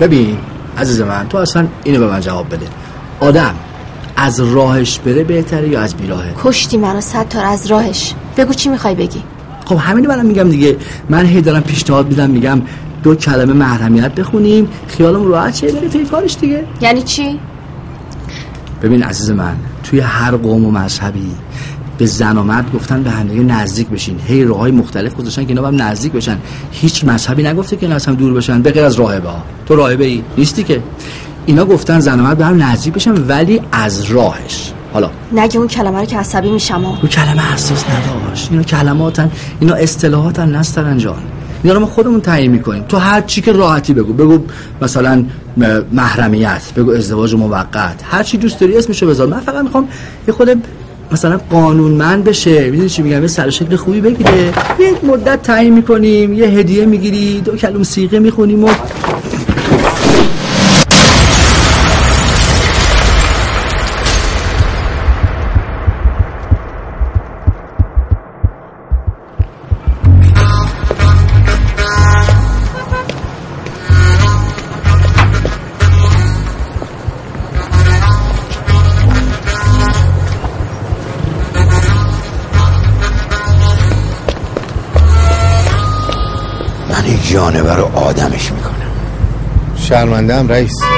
ببین عزیز من تو اصلا اینو به من جواب بده. آدم از راهش بره بهتره یا از بیراهه؟ کشتی منو ستار از راهش. بگو چی می‌خوای بگی؟ خب همین منم میگم دیگه. من هی دارم پیشنهاد میدم میگم دو کلمه محرمیت بخونیم خیالمون راحت شه بره توی کارش دیگه. یعنی چی؟ ببین عزیز من توی هر قوم و مذهبی به زن و مرد گفتن به همدیگه نزدیک بشین. هی راه های مختلف گذاشتن که اینا هم نزدیک بشن. هیچ مذهبی نگفته که اینا از هم دور بشن به غیر از راهبه ها. تو راهبه ای نیستی که. اینا گفتن زن و مرد به هم نزدیک بشن ولی از راهش. حالا. نگه اون کلمه رو که عصبی میشم رو کلمه حساس نداشت. اینا کلماتن اینا اصطلاحاتن نسترن جان. اینا رو ما خودمون تعیین می‌کنیم. تو هر چی که راحتی بگو. بگو مثلا محرمیت بگو ازدواج موقت هر چی دوست داری اسمشو بذار. من فقط می‌خوام یه خود مثلا قانونمند بشه می‌دونی چی میگم؟ یه سر شکل خوبی بگیره. یه مدت تعیین می‌کنیم یه هدیه می‌گیری دو کلم سیغه می‌خونیم و شرمنده هم رئیس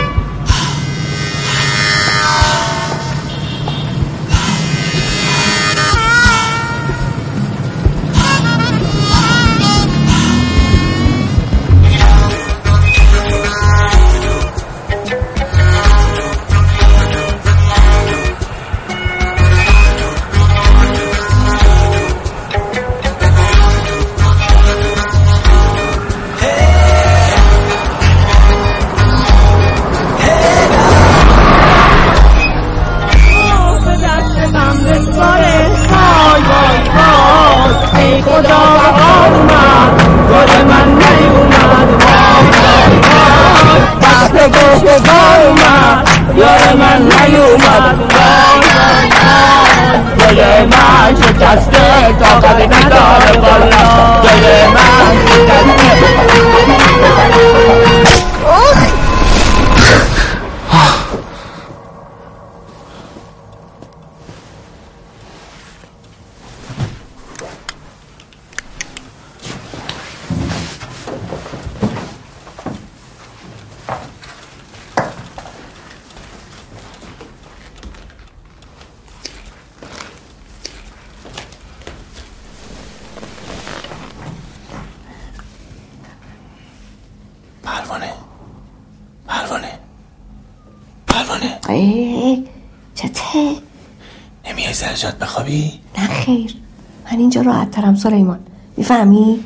سلیمان. می‌فهمی؟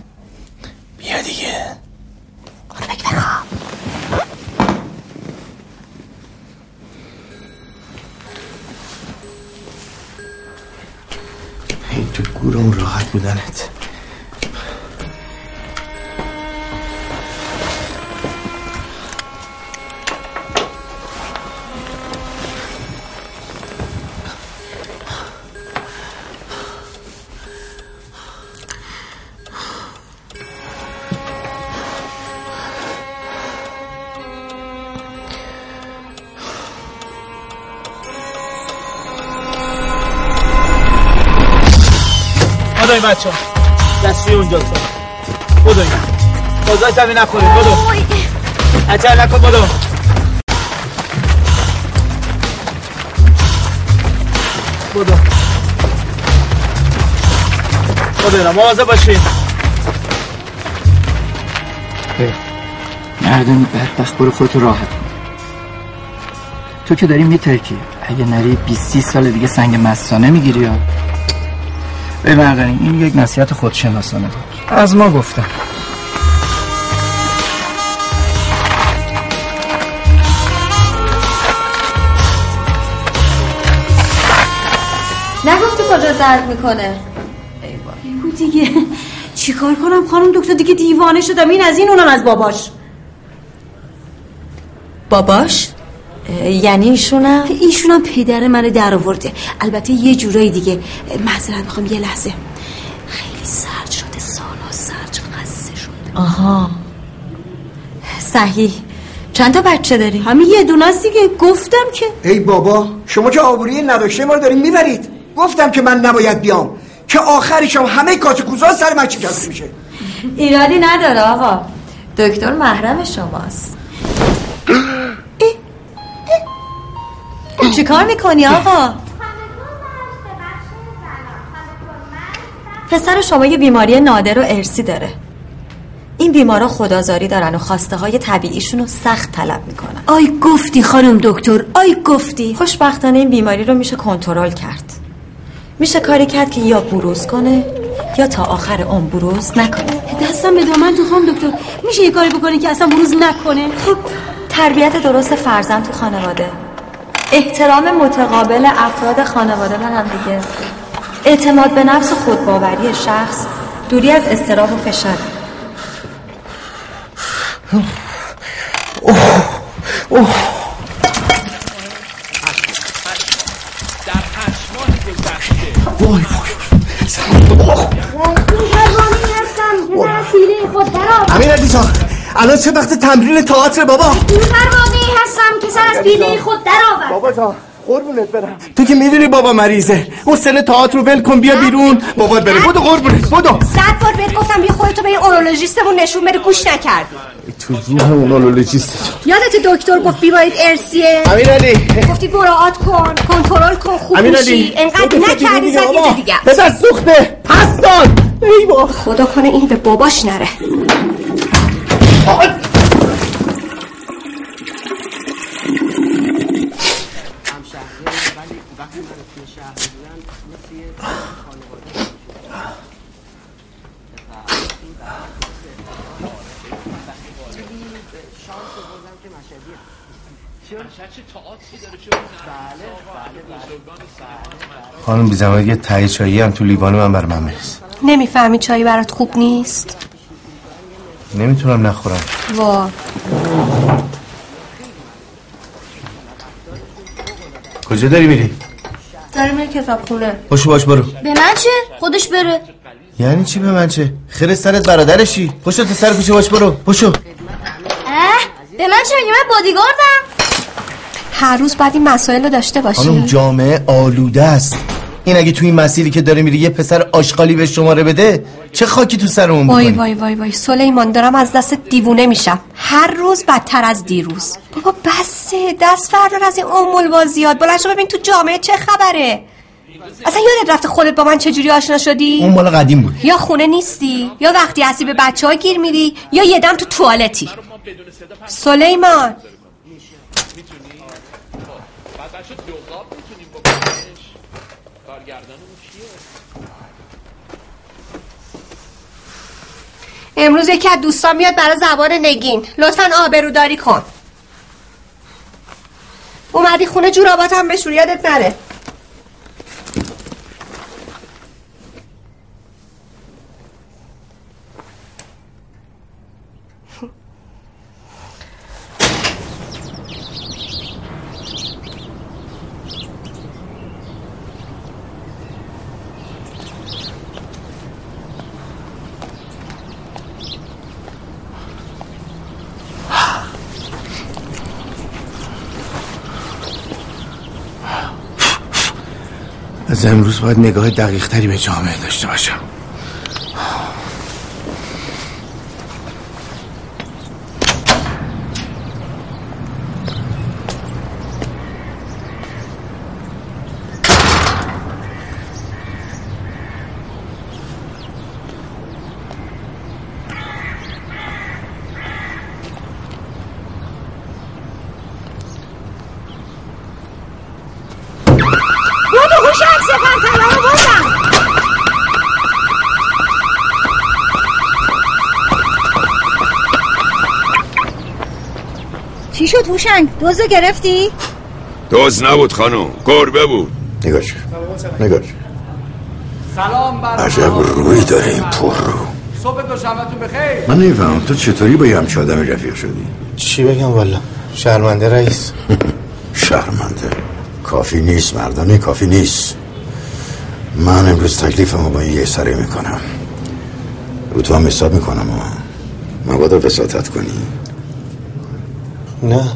بچه ها. دستی اونجا تو بدوی بازای زمین نکنید بدو عجل نکن بدو بدو بدو اینا مواظب باشید مردمی بدبخت برو خودتو راحت تو که داری میترکی. اگه نری 20 30 سال دیگه سنگ مستانه می‌گیری یا؟ به مردانی این یک نصیحت خودشناسانه بود. از ما گفتم. نگفتی کجا درد می‌کنه؟ بگو دیگه. چیکار کنم؟ خانم دکتر دیگه دیوانه شدم. این از این اونم از باباش. باباش؟ یعنی ایشونم ایشونم پدر منو در آورده. البته یه جورایی دیگه. معذرت می‌خوام یه لحظه. خیلی سرد شده سالا سرد شده خسته شده. آها. صحیح. چند تا بچه داری؟ همین یه دونه است دیگه. گفتم که. ای بابا شما که آبروی نداشته ما رو دارین می‌برید. گفتم که من نباید بیام. که آخرش هم همه کات کوزا سر من چیکار میشه. ایرادی نداره آقا. دکتر محرم شماست. چی کار می‌کنی آقا؟ پسر شما یه بیماری نادر و ارسی داره. این بیمارا خدازاری دارن و خواسته های طبیعیشون رو سخت طلب می‌کنن. آی گفتی خانم دکتر آی گفتی. خوشبختانه این بیماری رو میشه کنترل کرد. میشه کاری کرد که یا بروز کنه یا تا آخر اون بروز نکنه. دستم به دامن تو خانم دکتر. میشه یه کاری بکنی که اصلا بروز نکنه؟ خب تربیت درست فرزند تو خانواده. احترام متقابل افراد خانواده و هم دیگه. اعتماد به نفس و خودباوری شخص دوری از استراب و فشار. امیر علی جان الان چه وقت تمرین تئاتر بابا؟ پروانه هستم که سر از پیله خود درآورد. بابا جان قربونت برم. تو که می‌دونی بابا مریضه. اون سن تئاتر رو ول کن بیا بیرون. بابات بره بودو قربونت بودو صد بار بهت گفتم بیا خودتو به این اورولوژیستمون نشون بده گوش نکردی تو روح اون اولوژیست یادت دکتر گفت بیماریت ارسیه امیر علی گفتی مراعات کن کنترل کن خوب علی انقدر نکردی زد یه جا دیگه. پسر سوخته. هستان ای بابا. خدا کنه این به باباش نره. خانم بی یه ته چایی هم تو لیوان من بر من بریز نمی‌فهمی چایی برات خوب نیست؟ نمی‌تونم نخورم. وا کجا داری میری؟ داره میره کتاب خونه. پاشو باش برو. به من چه؟ خودش بره. یعنی چی به من چه؟ خیر سرت برادرشی. پاشو تا سر کوچه باش برو. پاشو اه؟ به من چه؟ میگه من بادیگاردم هر روز باید این مسائل رو داشته خانم باشی جامعه آلوده است. این اگه تو این مسیری که داره میری یه پسر آشغالی به شماره بده چه خاکی تو سرمون وای بکنی؟ وای وای وای. سلیمان دارم از دست دیوونه میشم. هر روز بدتر از دیروز. بابا بسه. دست فردا از این امول بازیات بلند شو ببین تو جامعه چه خبره. اصلا یادت رفته خودت با من چجوری آشنا شدی؟ اون مال قدیم بود. یا خونه نیستی؟ یا وقتی هستی به بچه ها گیر میری؟ یا یه دم تو توالتی؟ سلیمان. امروز یکی از دوستان میاد برای زبان نگین. لطفا آبروداری کن. اومدی خونه جورابات هم بشور یادت نره. از امروز باید نگاه دقیق تری به جامعه داشته باشم. هوشنگ دوزو گرفتی؟ دوز نبود خانم. گربه بود. نگاه چه نگاه چه عجب روی داره این پر رو. صبح دوشنبهتون بخیر. من نمی‌فهمم. تو چطوری با یه همچه آدمی رفیق شدی؟ چی بگم والا؟ شرمنده رئیس. شرمنده. کافی نیست مردانه کافی نیست. من امروز تکلیفمو با این یه سره می‌کنم. رو تو هم حساب می‌کنم. و مبادا وساطت کنی. نه.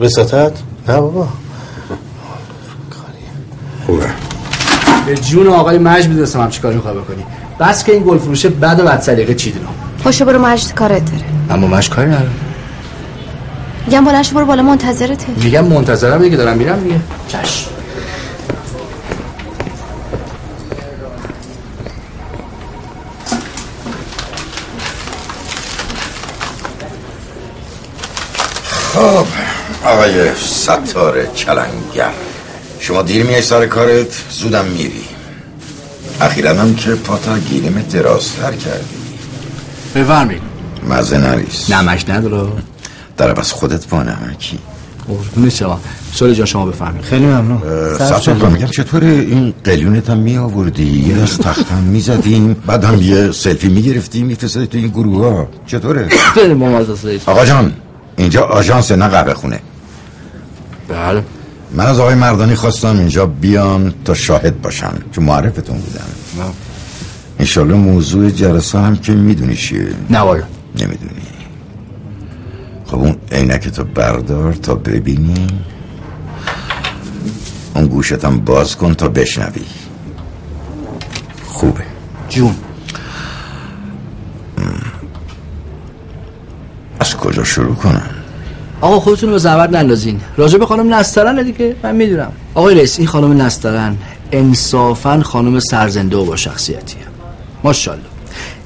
وساطت؟ نه بابا. خوبه. به جون آقای مجد می‌دونستم هم چیکار می‌خوای بکنی. بس که این گل فروشه بد و بد سلیقه چیدونم پاشو برو مجد کارت داره. اما مش کاری ندارم میگم بلنش برو بالا منتظرته. میگم منتظرم دیگه دارم میرم دیگه. چشم خب. آقای ستار کلنگر شما دیر میای سر کارت زودم میری. اخیرا هم که پاتا گیریم درازتر کردی. بفرمایید. مزه نریس نمک نداره در بس خودت با نمکی. قربون شما. سولی جان شما بفرمایید. خیلی ممنون. ستار کن میگم چطوره این قلیونت هم می آوردی یه از تختم می‌زدیم بعد هم یه سلفی می‌گرفتیم میفرستادی تو این گروه ها چطوره ممازه آقا جان اینجا آژانس نه قهوه خونه. بله. من از آقای مردانی خواستم اینجا بیان تا شاهد باشم چون معرفتون بودم انشالله موضوع جلسه هم که می‌دونی چیه؟ نه والا نمی‌دونی. خب اون عینک تو بردار تا ببینی. اون گوشتم باز کن تا بشنوی. خوبه. جون. از کجا شروع کنم؟ آقا خودتون رو به زحمت نندازین. راجع به خانم نسترن دیگه. من می‌دونم. آقای رئیس این خانم نسترن انصافا خانم سرزنده و با شخصیتیه. ماشاءالله.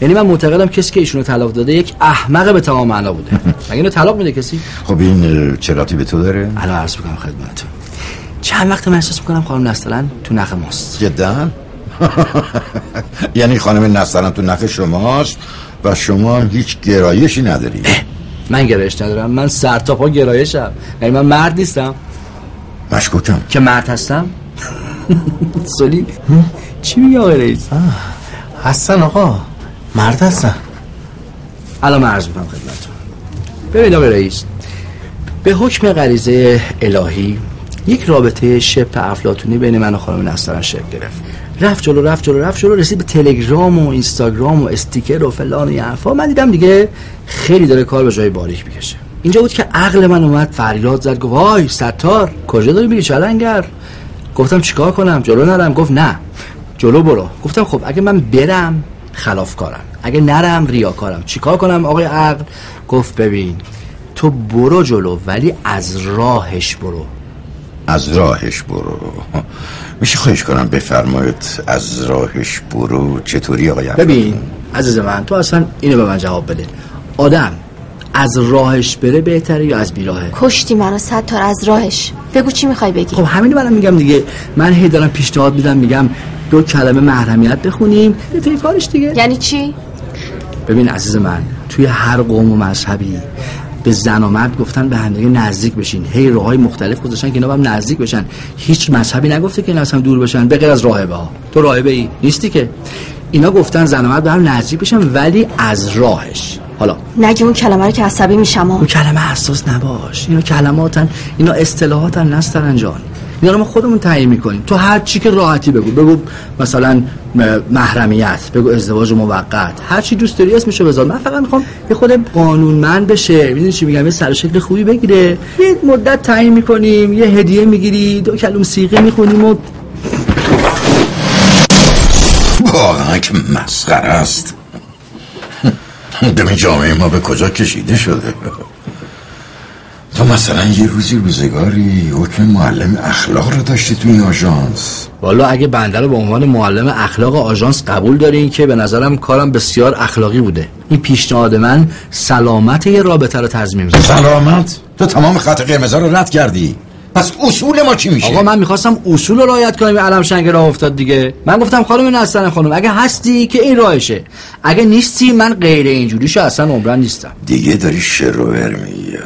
یعنی من معتقدم کسی که ایشونو طلاق داده یک احمق به تمام معنا بوده. مگه اینو طلاق میده کسی؟ خب این چراتی به تو داره؟ الان عرض می‌کنم خدمتتون. چند وقت من احساس می‌کنم خانم نسترن تو نخ ماست؟ جدا؟ یعنی خانم نسترن تو نخ شماست و شما هیچ گرایشی نداری من گرایش ندارم. من سر تا پا گرایشم. یعنی من مرد نیستم. مشکوکم. که مرد هستم؟ سولی چی میگه آقای رئیس؟ هستن آقا. مرد هستن. الان من عرض می‌کنم خدمتتون. ببین آقای رئیس به حکم غریزه الهی یک رابطه شبه افلاتونی بین من و خانم نسترن شکل گرفت. رفت جلو رفت جلو رفت جلو رسید به تلگرام و اینستاگرام و استیکر و فلان و این حرفا. من دیدم دیگه خیلی داره کار به جای باریک می‌کشه. اینجا بود که عقل من اومد فریاد زد گفت وای ستار کجا داری میری چلنگر؟ گفتم چیکار کنم؟ جلو نرم. گفت نه جلو برو. گفتم خب اگه من برم خلافکارم. اگه نرم ریاکارم. چیکار کنم آقای عقل؟ گفت ببین تو برو جلو ولی از راهش برو. از راهش برو. میشه خواهش کنم بفرمایید از راهش برو. چطوری آقای؟ ببین عزیز من تو اصلا اینو به من جواب بده. آدم از راهش بره بهتره یا از بیراهه؟ کشتی منو ستار از راهش. بگو چی می‌خوای بگی؟ خب همینو منم میگم دیگه. من هی دارم پیشنهاد میدم میگم دو کلمه محرمیت بخونیم. توی کارش دیگه. یعنی چی؟ ببین عزیز من توی هر قوم و مذهبی به زن و مرد گفتن به همدیگه نزدیک بشین. هی راه های مختلف گذاشتن که اینا هم نزدیک بشن. هیچ مذهبی نگفته که اینا هم دور بشن به غیر از راهبه ها تو راهبه ای نیستی که. اینا گفتن زن و مرد به هم نزدیک بشن ولی از راهش. حالا. نگی اون کلمه رو که عصبی میشم اون کلمه حساس نباش. اینا کلماتن اینا اصطلاحاتن نسترن جان. اینا رو ما خودمون تعیین می‌کنیم. تو هر چی که راحتی بگو. بگو مثلا محرمیت بگو ازدواج موقت. هر چی دوست داری اسمشو بذار. من فقط می‌خوام یه خود قانونمند بشه. می‌دونی چی میگم؟ یه سر شکل خوبی بگیره. یه مدت تعیین می‌کنیم یه هدیه می‌گیری دو کلم سیغه می‌خونیم و واقعا که مسخره است. ببین جامعه ما به کجا کشیده شده؟ تو مثلا یه روزی روزگاری حکم معلم اخلاق رو داشتی تو این آژانس. والا اگه بنده رو به عنوان معلم اخلاق آژانس قبول دارین که به نظرم کارم بسیار اخلاقی بوده. این پیشنهاد من سلامت یه رابطه رو تضمین میده سلامت؟ تو تمام خط قرمزا رو رد کردی. پس اصول ما چی میشه؟ آقا من می‌خواستم اصول رو رعایت کنم این علم شنگ راه افتاد دیگه. من گفتم خانم نستن خانم اگه هستی که این راهشه. اگه نیستی من غیر اینجوریشو اصلا عمرن نیستم. دیگه داری شروور میگی.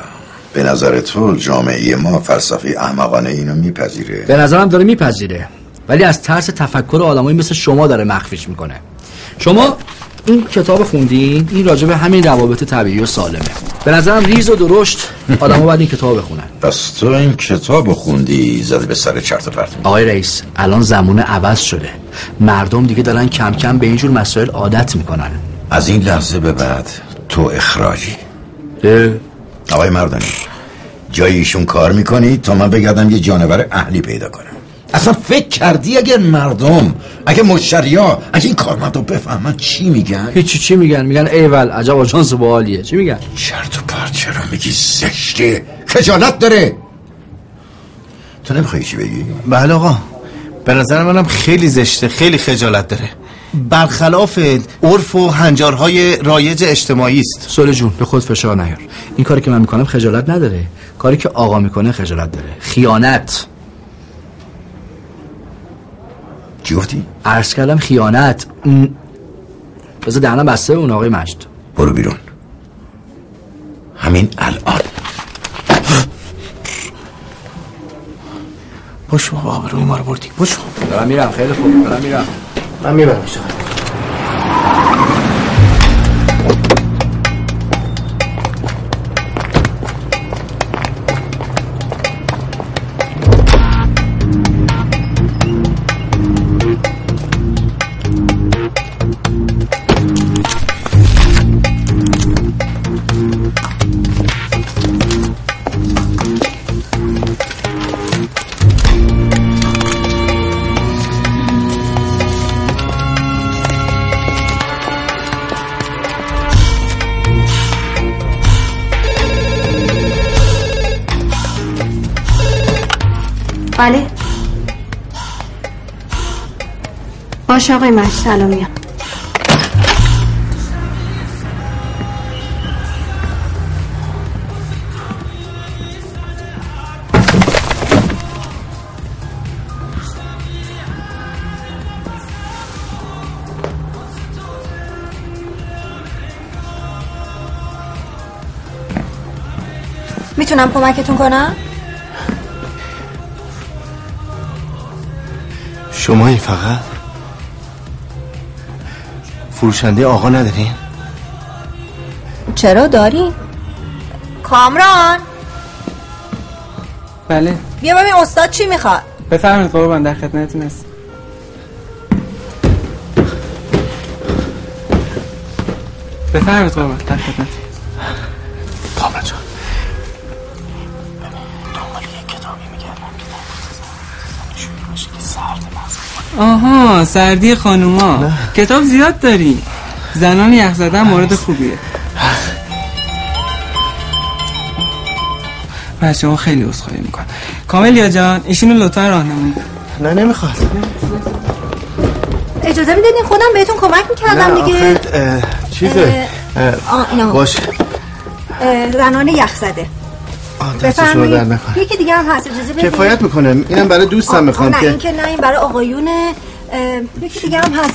به نظر تو جامعه ما فلسفه احمقانه اینو میپذیره؟ به نظرم داره میپذیره. ولی از ترس تفکر آدمایی مثل شما داره مخفیش می‌کنه. شما این کتاب خوندین؟ این راجع به همین روابط طبیعی و سالمه. به نظرم ریز و درشت. آدم‌ها باید این کتاب بخونن. پس تو این کتاب خوندی زده به سر چرت و پرت؟ آقای رئیس الان زمان عوض شده. مردم دیگه دارن کم کم به اینجور مسائل عادت می‌کنن. از این لحظه به بعد تو اخراجی. آقای مردانی جای ایشون کار می‌کنی تا من بگردم یه جانور اهلی پیدا کنم. اصلا فکر کردی اگر مردم اگه مشتریا اگه این کارمندا بفهمن چی میگن؟ هیچی چی میگن؟ میگن ایول عجب آژانس باحالیه چی میگن؟ چرت و پرت چرا میگی؟ زشته. خجالت داره. تو نمی‌خوای چی بگی؟ بله آقا. به نظر منم خیلی زشته خیلی خجالت داره. برخلاف عرف و هنجارهای رایج اجتماعی است. سوله جون به خود فشار نیار. این کاری که من می‌کنم خجالت نداره. کاری که آقا می‌کنه خجالت داره. خیانت. چی گفتی؟ عرض کردم خیانت. بذار دهنم بسته اون آقای مجد. برو بیرون. همین الان. باش بابا روی ما رو بردی. باش دارم میرم. خیلی خوب. دارم میرم. من می‌برم بله باشه آقای مجد سلام میام می‌تونم کمکتون کنم؟ شما این فقط فروشنده آقا ندارین؟ چرا داری؟ کامران! بله. بیا ببین استاد چی می‌خواد. بفرمایید قربان در خدمتتون هست بفرمایید قربان در خدمت آها سردی خانوما. کتاب زیاد داری. زنان یخ زدن مورد خوبیه. بچه ها خیلی عذرخواهی میکن کاملیا جان ایشونو لطفا راهنمایی نه نمی‌خواد. اجازه می‌دادین خودم بهتون کمک می‌کردم دیگه؟ چیزه. باشه. زنان یخ زده. بفرمایید. یکی دیگه هم هست اجازه بدین کفایت می‌کنه. اینم برای دوستم می‌خوام نه که این که نه این برای آقایونه. یکی دیگه هم هست.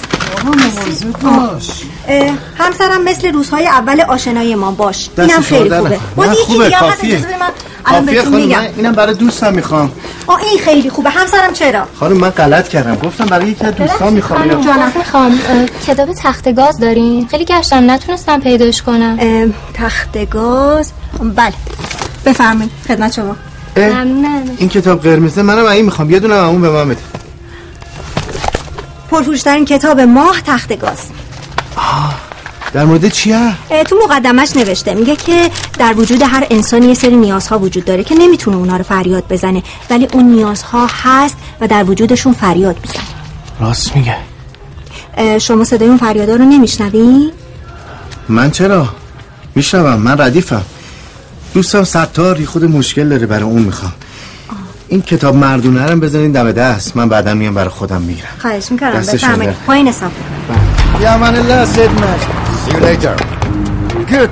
اه، همسرم مثل روزهای اول آشنایی ما. باش. اینم خیلی خوبه. باز نه، یکی دیگه هم هست. اجازه من الان بهتون میگم. اینم برای دوستم می‌خوام. آه این خیلی خوبه. همسرم چرا؟ خانم من غلط کردم. گفتم برای یکی از دوستان می‌خوام. خانم اینو. جانم می‌خوام. کتاب تخت گاز دارین؟ خیلی گشتم نتونستم پیداش کنم. تخت گاز؟ بله. بفرمایید. خدمت شما. این کتاب قرمزه منم این می‌خوام. یه دونه اون به من بده. پرفروشترین کتاب ماه تخت گاز. در مورد چیه؟ تو مقدمش نوشته. میگه که در وجود هر انسانی یه سری نیازها وجود داره که نمی‌تونه اونا رو فریاد بزنه. ولی اون نیازها هست و در وجودشون فریاد می‌زنه. راست میگه. شما صدای اون فریادا رو نمیشنوی؟ من چرا؟ میشنوم. من ردیفم. دوستم ستار یه خود مشکل داره برای اون می‌خوام. این کتاب مردونه رو بزنین دم دست. من بعدا میام برای خودم می‌گیرم. خواهش می‌کنم. بفرمایید. پایین حساب. یا من الله سید See you later. Good.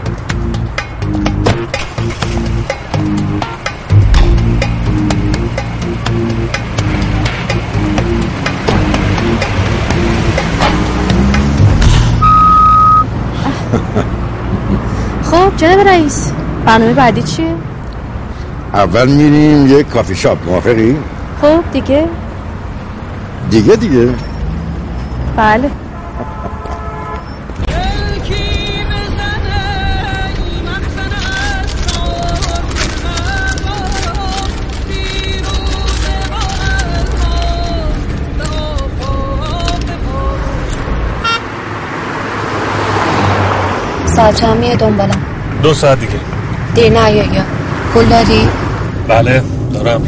خب جناب رئیس. برنامه بعدی چیه؟ اول میریم یه کافی شاپ موافقی؟ خب دیگه؟ دیگه دیگه. بله. ساعت چند میه دنبالم دو ساعت دیگه. دیر نه یا. یا پول داری؟ بله دارم.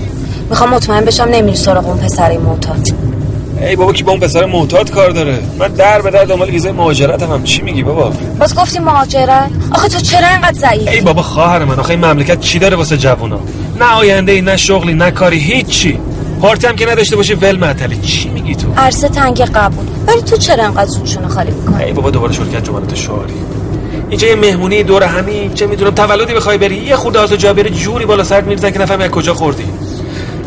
می‌خوام مطمئن بشم نمیری سراغ اون پسری معتاد. ای بابا کی با اون پسر معتاد کار داره؟ من در به در دنبال ویزای مهاجرت هم. چی میگی بابا؟ باز گفتی مهاجرت؟ آخه تو چرا اینقدر ضعیف ای بابا خواهر من. آخه این مملکت چی داره واسه جوونا؟ نه آینده ای نه شغلی نه کاری هیچی. پارتی هم که نداشته باشی ول معطلی چی میگی تو؟ عرصه تنگ قبول. ولی تو چرا اینقدر زورشونو خالی می‌کنی؟ ای بابا دوباره شرکت جملات شعاری. اینجا یه مهمونی دور همین چه می‌دونم تولدی بخوای بری یه خورده آزو جا بری جوری بالا سرت میریزن که نفهمی از کجا خوردی.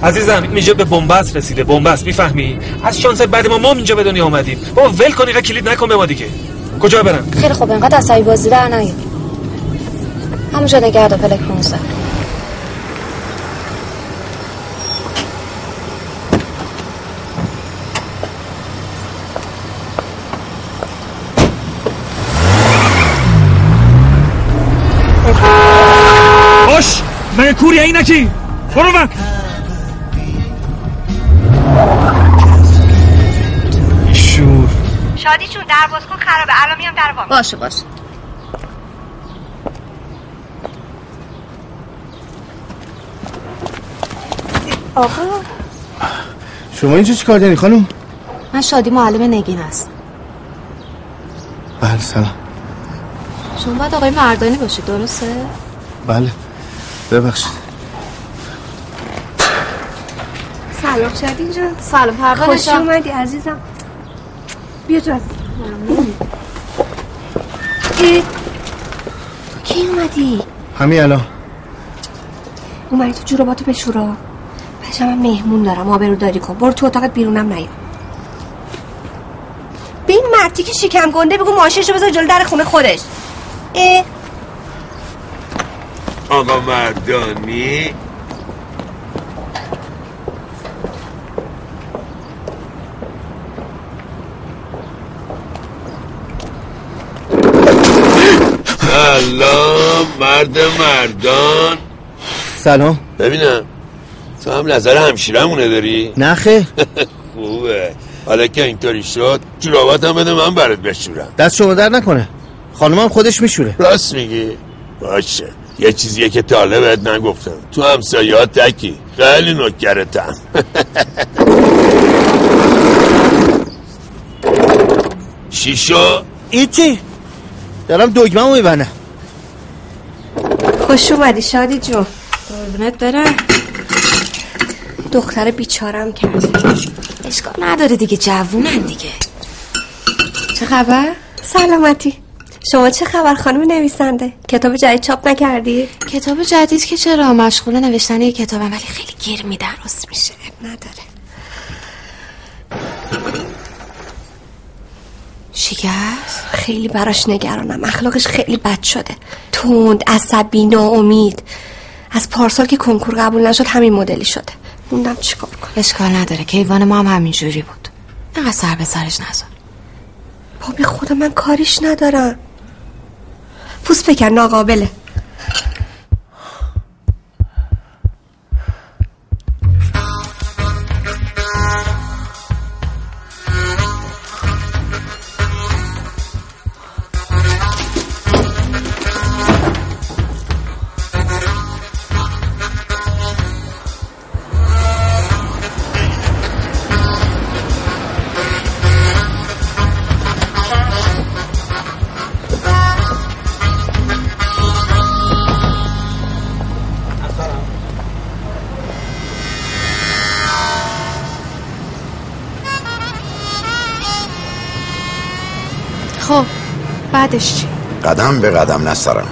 عزیزم اینجا به بنبست رسیده بنبست می‌فهمی؟ از شانس بعد ما ما اینجا به دنیا اومدیم. بابا ول کن اینقدر کلید نکن به ما دیگه. کجا برم؟ خیلی خوب اینقدر عصبی بازی در نیار همونجا نگه دار پلک 15 من کوری عینکی برو من شور. شادی چون در باز کن خرابه. الان میام در وام باشه باشه. آقا. شما اینجا چی کار داری خانم؟ من شادی معلم نگین هست بله سلام. شما باید آقای مردانی باشید درسته؟ بله. ببخشید. سلام شادی جان. سلام پروانه خوش. اومدی عزیزم. بیا تو ای کی اومدی؟ همین الان. اومدی تو جوراباتو بشورا. بچه من مهمون دارم. آبرو داری کن. برو تو اتاقت بیرونم نیا. به این مرتی که شکم گنده بگو ماشینشو بذار جلو در خونه خودش. اه. آقا مردانی. سلام مرد مردان. سلام. ببینم تو هم نظر همشیرمونه داری؟ نه خیر. خوبه. حالا که اینطوری شد جورابات هم بده من برات بشورم. دست شما در نکنه. خانمم خودش میشوره. راست میگی؟ باشه. یه چیزیه که تاله بهت نگفتم. تو همسایات تکی. خیلی نکرتم شیشو. ایچی دارم دگمه میبنم خوش اومدی شادی جون قربونت برم. دختر بیچارم کرد. اشکال نداره دیگه جوونن دیگه. چه خبر؟ سلامتی. شما چه خبر خانم نویسنده؟ کتاب جدید چاپ نکردی؟ کتاب جدید که چرا مشغول نوشتن یه کتابم ولی خیلی گیر میدن. درست میشه. نداره. شکست؟ خیلی براش نگرانم. اخلاقش خیلی بد شده. تند عصبی ناامید. از پارسال که کنکور قبول نشد همین مدلی شده. موندم چیکار کنم. اشکال نداره. کیوان ما هم همینجوری بود. اینقدر سر به سرش نذار با به خود من کاریش ندارم. پوست بکن ناقابله. بعدش چی؟ قدم به قدم نسترم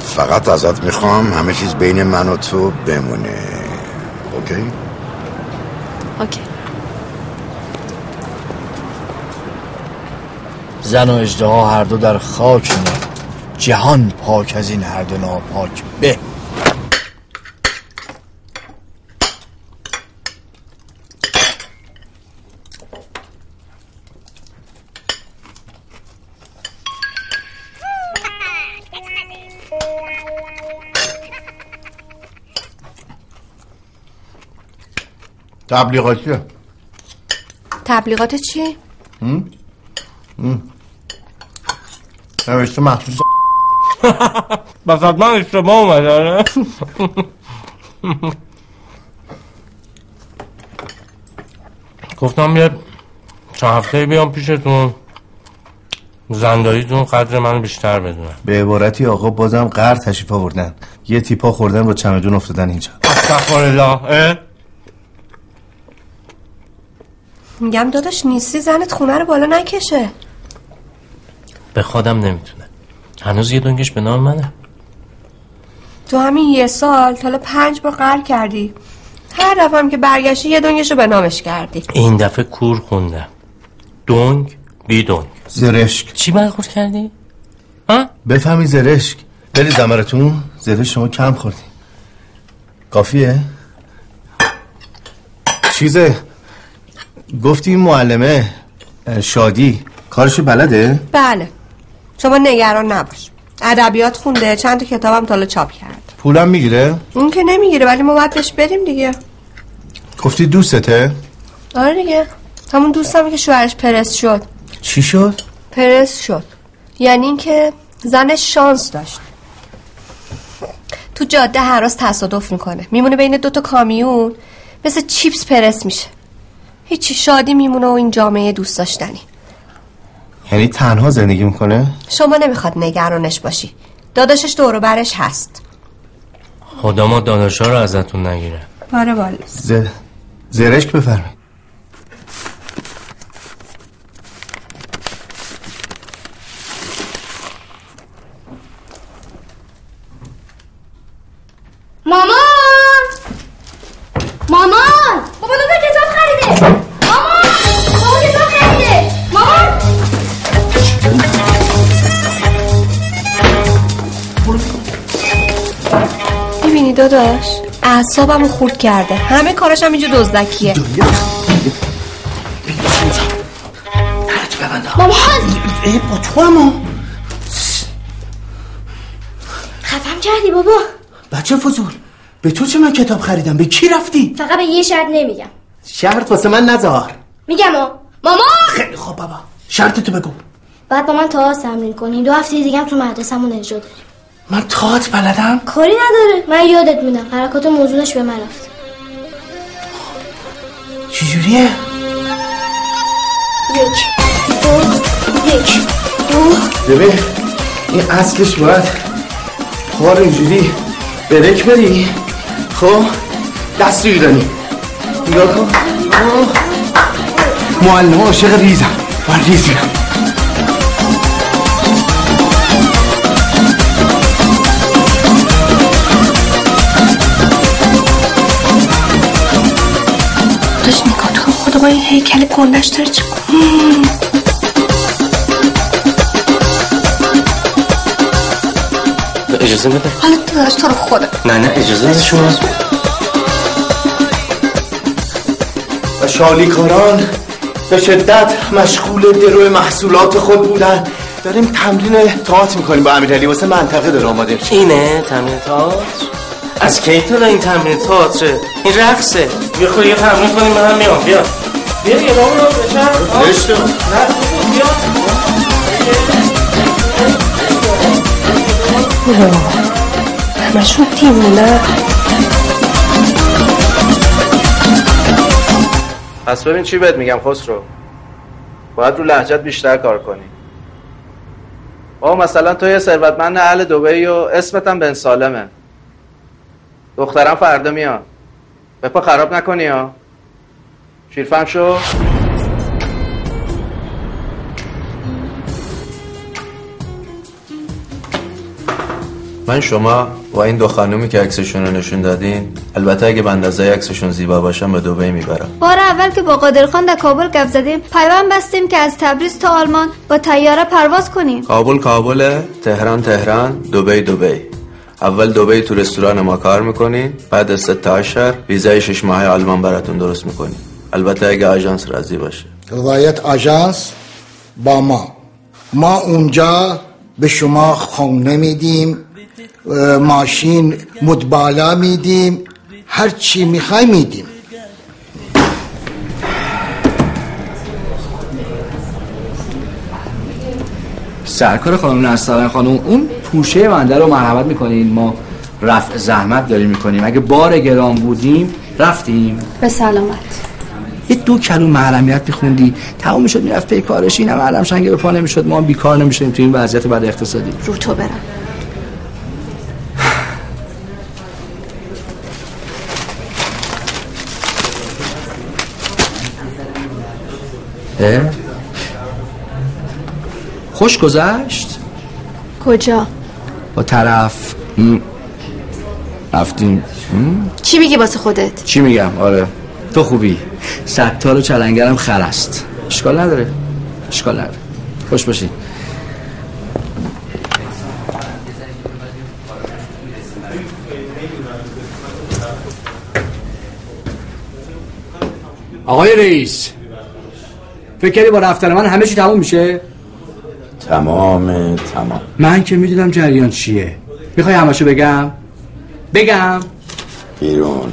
فقط ازت می‌خوام همه چیز بین من و تو بمونه اوکی؟ اوکی زن و اجده هر دو در خاک جهان پاک از این هر دو ناپاک تبلیغاتیه تبلیغات چی؟ هم؟ هم. نوشته مخصوص بس حتما اشتباه اومده آره. گفتم یه چند هفته بیام پیشتون. زنداییتون قدر منو بیشتر بدونم به عبارتی آقا بازم قهر تشریف آوردن. یه تیپا خوردن با چمدون افتادن اینجا. استغفر الله اه؟ میگم داداش نیستی زنت خونه رو بالا نکشه. به خودم نمی‌تونه. هنوز یه دنگش به نام منه. تو همین یه سال تا حالا پنج بار قهر کردی. هر دفعه که برگشتی یه دنگش رو به نامش کردی. این دفعه کور خوندم. دنگ بی دنگ. زرشک. چی برخورد کردی؟ بفهمی زرشک. بری زمرتون زرشک شما کم خوردی. کافیه؟ چیزه؟ گفتی این معلمه شادی. کارشو بلده؟ بله. شما نگران نباش. ادبیات خونده چند تا کتابم تا حالا چاپ کرد. پولم می‌گیره؟ اون که نمی‌گیره ولی ما باید بهش بریم دیگه. گفتی دوستته؟ آره دیگه. همون دوستم که شوهرش پرس شد. چی شد؟ پرس شد. یعنی اینکه زنش شانس داشت. تو جاده هر روز تصادف می‌کنه. میمونه بین دوتا کامیون. مثل چیپس پرس میشه. هیچی شادی میمونه و این جامعه دوست داشتنی. یعنی تنها زندگی می‌کنه؟ شما نمی‌خواد نگرانش باشی. داداشش دور و برش هست. خدا ما داداشا رو ازتون نگیره. آره والا ز... زرشک بفرمایید. مامان مامان بابا داداش. اعصابمو خورد کرده. همه کاراش هم اینجا دزدکیه. مامان! ای با تو اما خفم کردی بابا. بچه فضول به تو چه من کتاب خریدم؟ به کی رفتی؟ فقط به یه شرط نمیگم. شرط واسه من نذار. میگم ها. مامان! خیلی خوب بابا. شرط تو بگو. بعد با من تئاتر تمرین کنی. دو هفته دیگه هم تو مدرسه‌مون اجرا داریم من تئاتر بلدم؟ کاری نداره. من یادت میدم. حرکات موضوعش به من رفت. چجوریه؟ یک دو یک دو. ببین این اصلش باید رو اینجوری برک بری. خب دست ایرانی نگاه کن. معلم عاشق ریزم. من ریز نگاه کن خدا با این هیکل گندش داره چی اجازه بده حالا داداش تو رو خدا نه نه اجازه بده شما و شالیکاران به شدت مشغول درو محصولات خود بودن. داریم تمرین تئاتر می‌کنیم با امیرعلی. واسه منطقه داره آماده میشه. اینه تمرین تئاتر؟ از کی تو این تمرین تئاتره این رقصه. بیا خود یه تمرین کنیم من هم میام. بیا. بیا زشته. نه بیا همشون پس ببین چی بهت میگم خسرو. باید رو لهجت بیشتر کار کنی. آقا مثلا تو یه ثروتمند اهل دبی و اسمت هم بن سالمه. دخترم فردا میاد. بپا خراب نکنی ها. شیرفهم شو. من شما و این دو خانومی که عکسشون رو نشون دادین البته اگه به اندازه عکسشون زیبا باشن به دبی می‌برم. بار اول که با قادرخان در کابل گپ زدیم پیوند بستیم که از تبریز تا آلمان با طیاره پرواز کنیم. کابل کابل تهران تهران دبی دبی. اول دبی تو رستوران ما کار می‌کنین بعد از سه تا شهر ویزای شش ماهه آلمان براتون درست می‌کنین البته اگه آژانس راضی باشه. روایت آژانس با ما. ما اونجا به شما خونه میدیم ماشین مدبالا میدیم هر چی می‌خوای میدیم. سرکار خانم نسترن خانم اون پوشه بنده رو مرحمت می‌کنین. ما رفع زحمت داریم می‌کنیم. اگه بار گرام بودیم رفتیم. به سلامت. یه دو کلو محرمیت میخوندی. تموم می‌شد می‌رفت پی کارش. این هم علم شنگ به پا نمی‌شد. ما هم بیکار نمی‌شدیم تو این وضعیت بعد اقتصادی. رو تو برم؟ خوش گذشت؟ کجا؟ با طرف. رفتیم. چی میگی واسه خودت؟ چی میگم؟ آره. تو خوبی؟ ستار و چلنگرم خر است. اشکال نداره. اشکال نداره. خوش باشی آقای رئیس فکر کردی با رفتن من همه چی تموم میشه؟ تمام تمام. من که می‌دونم جریان چیه. می‌خوای همشو بگم؟ بگم. بیرون.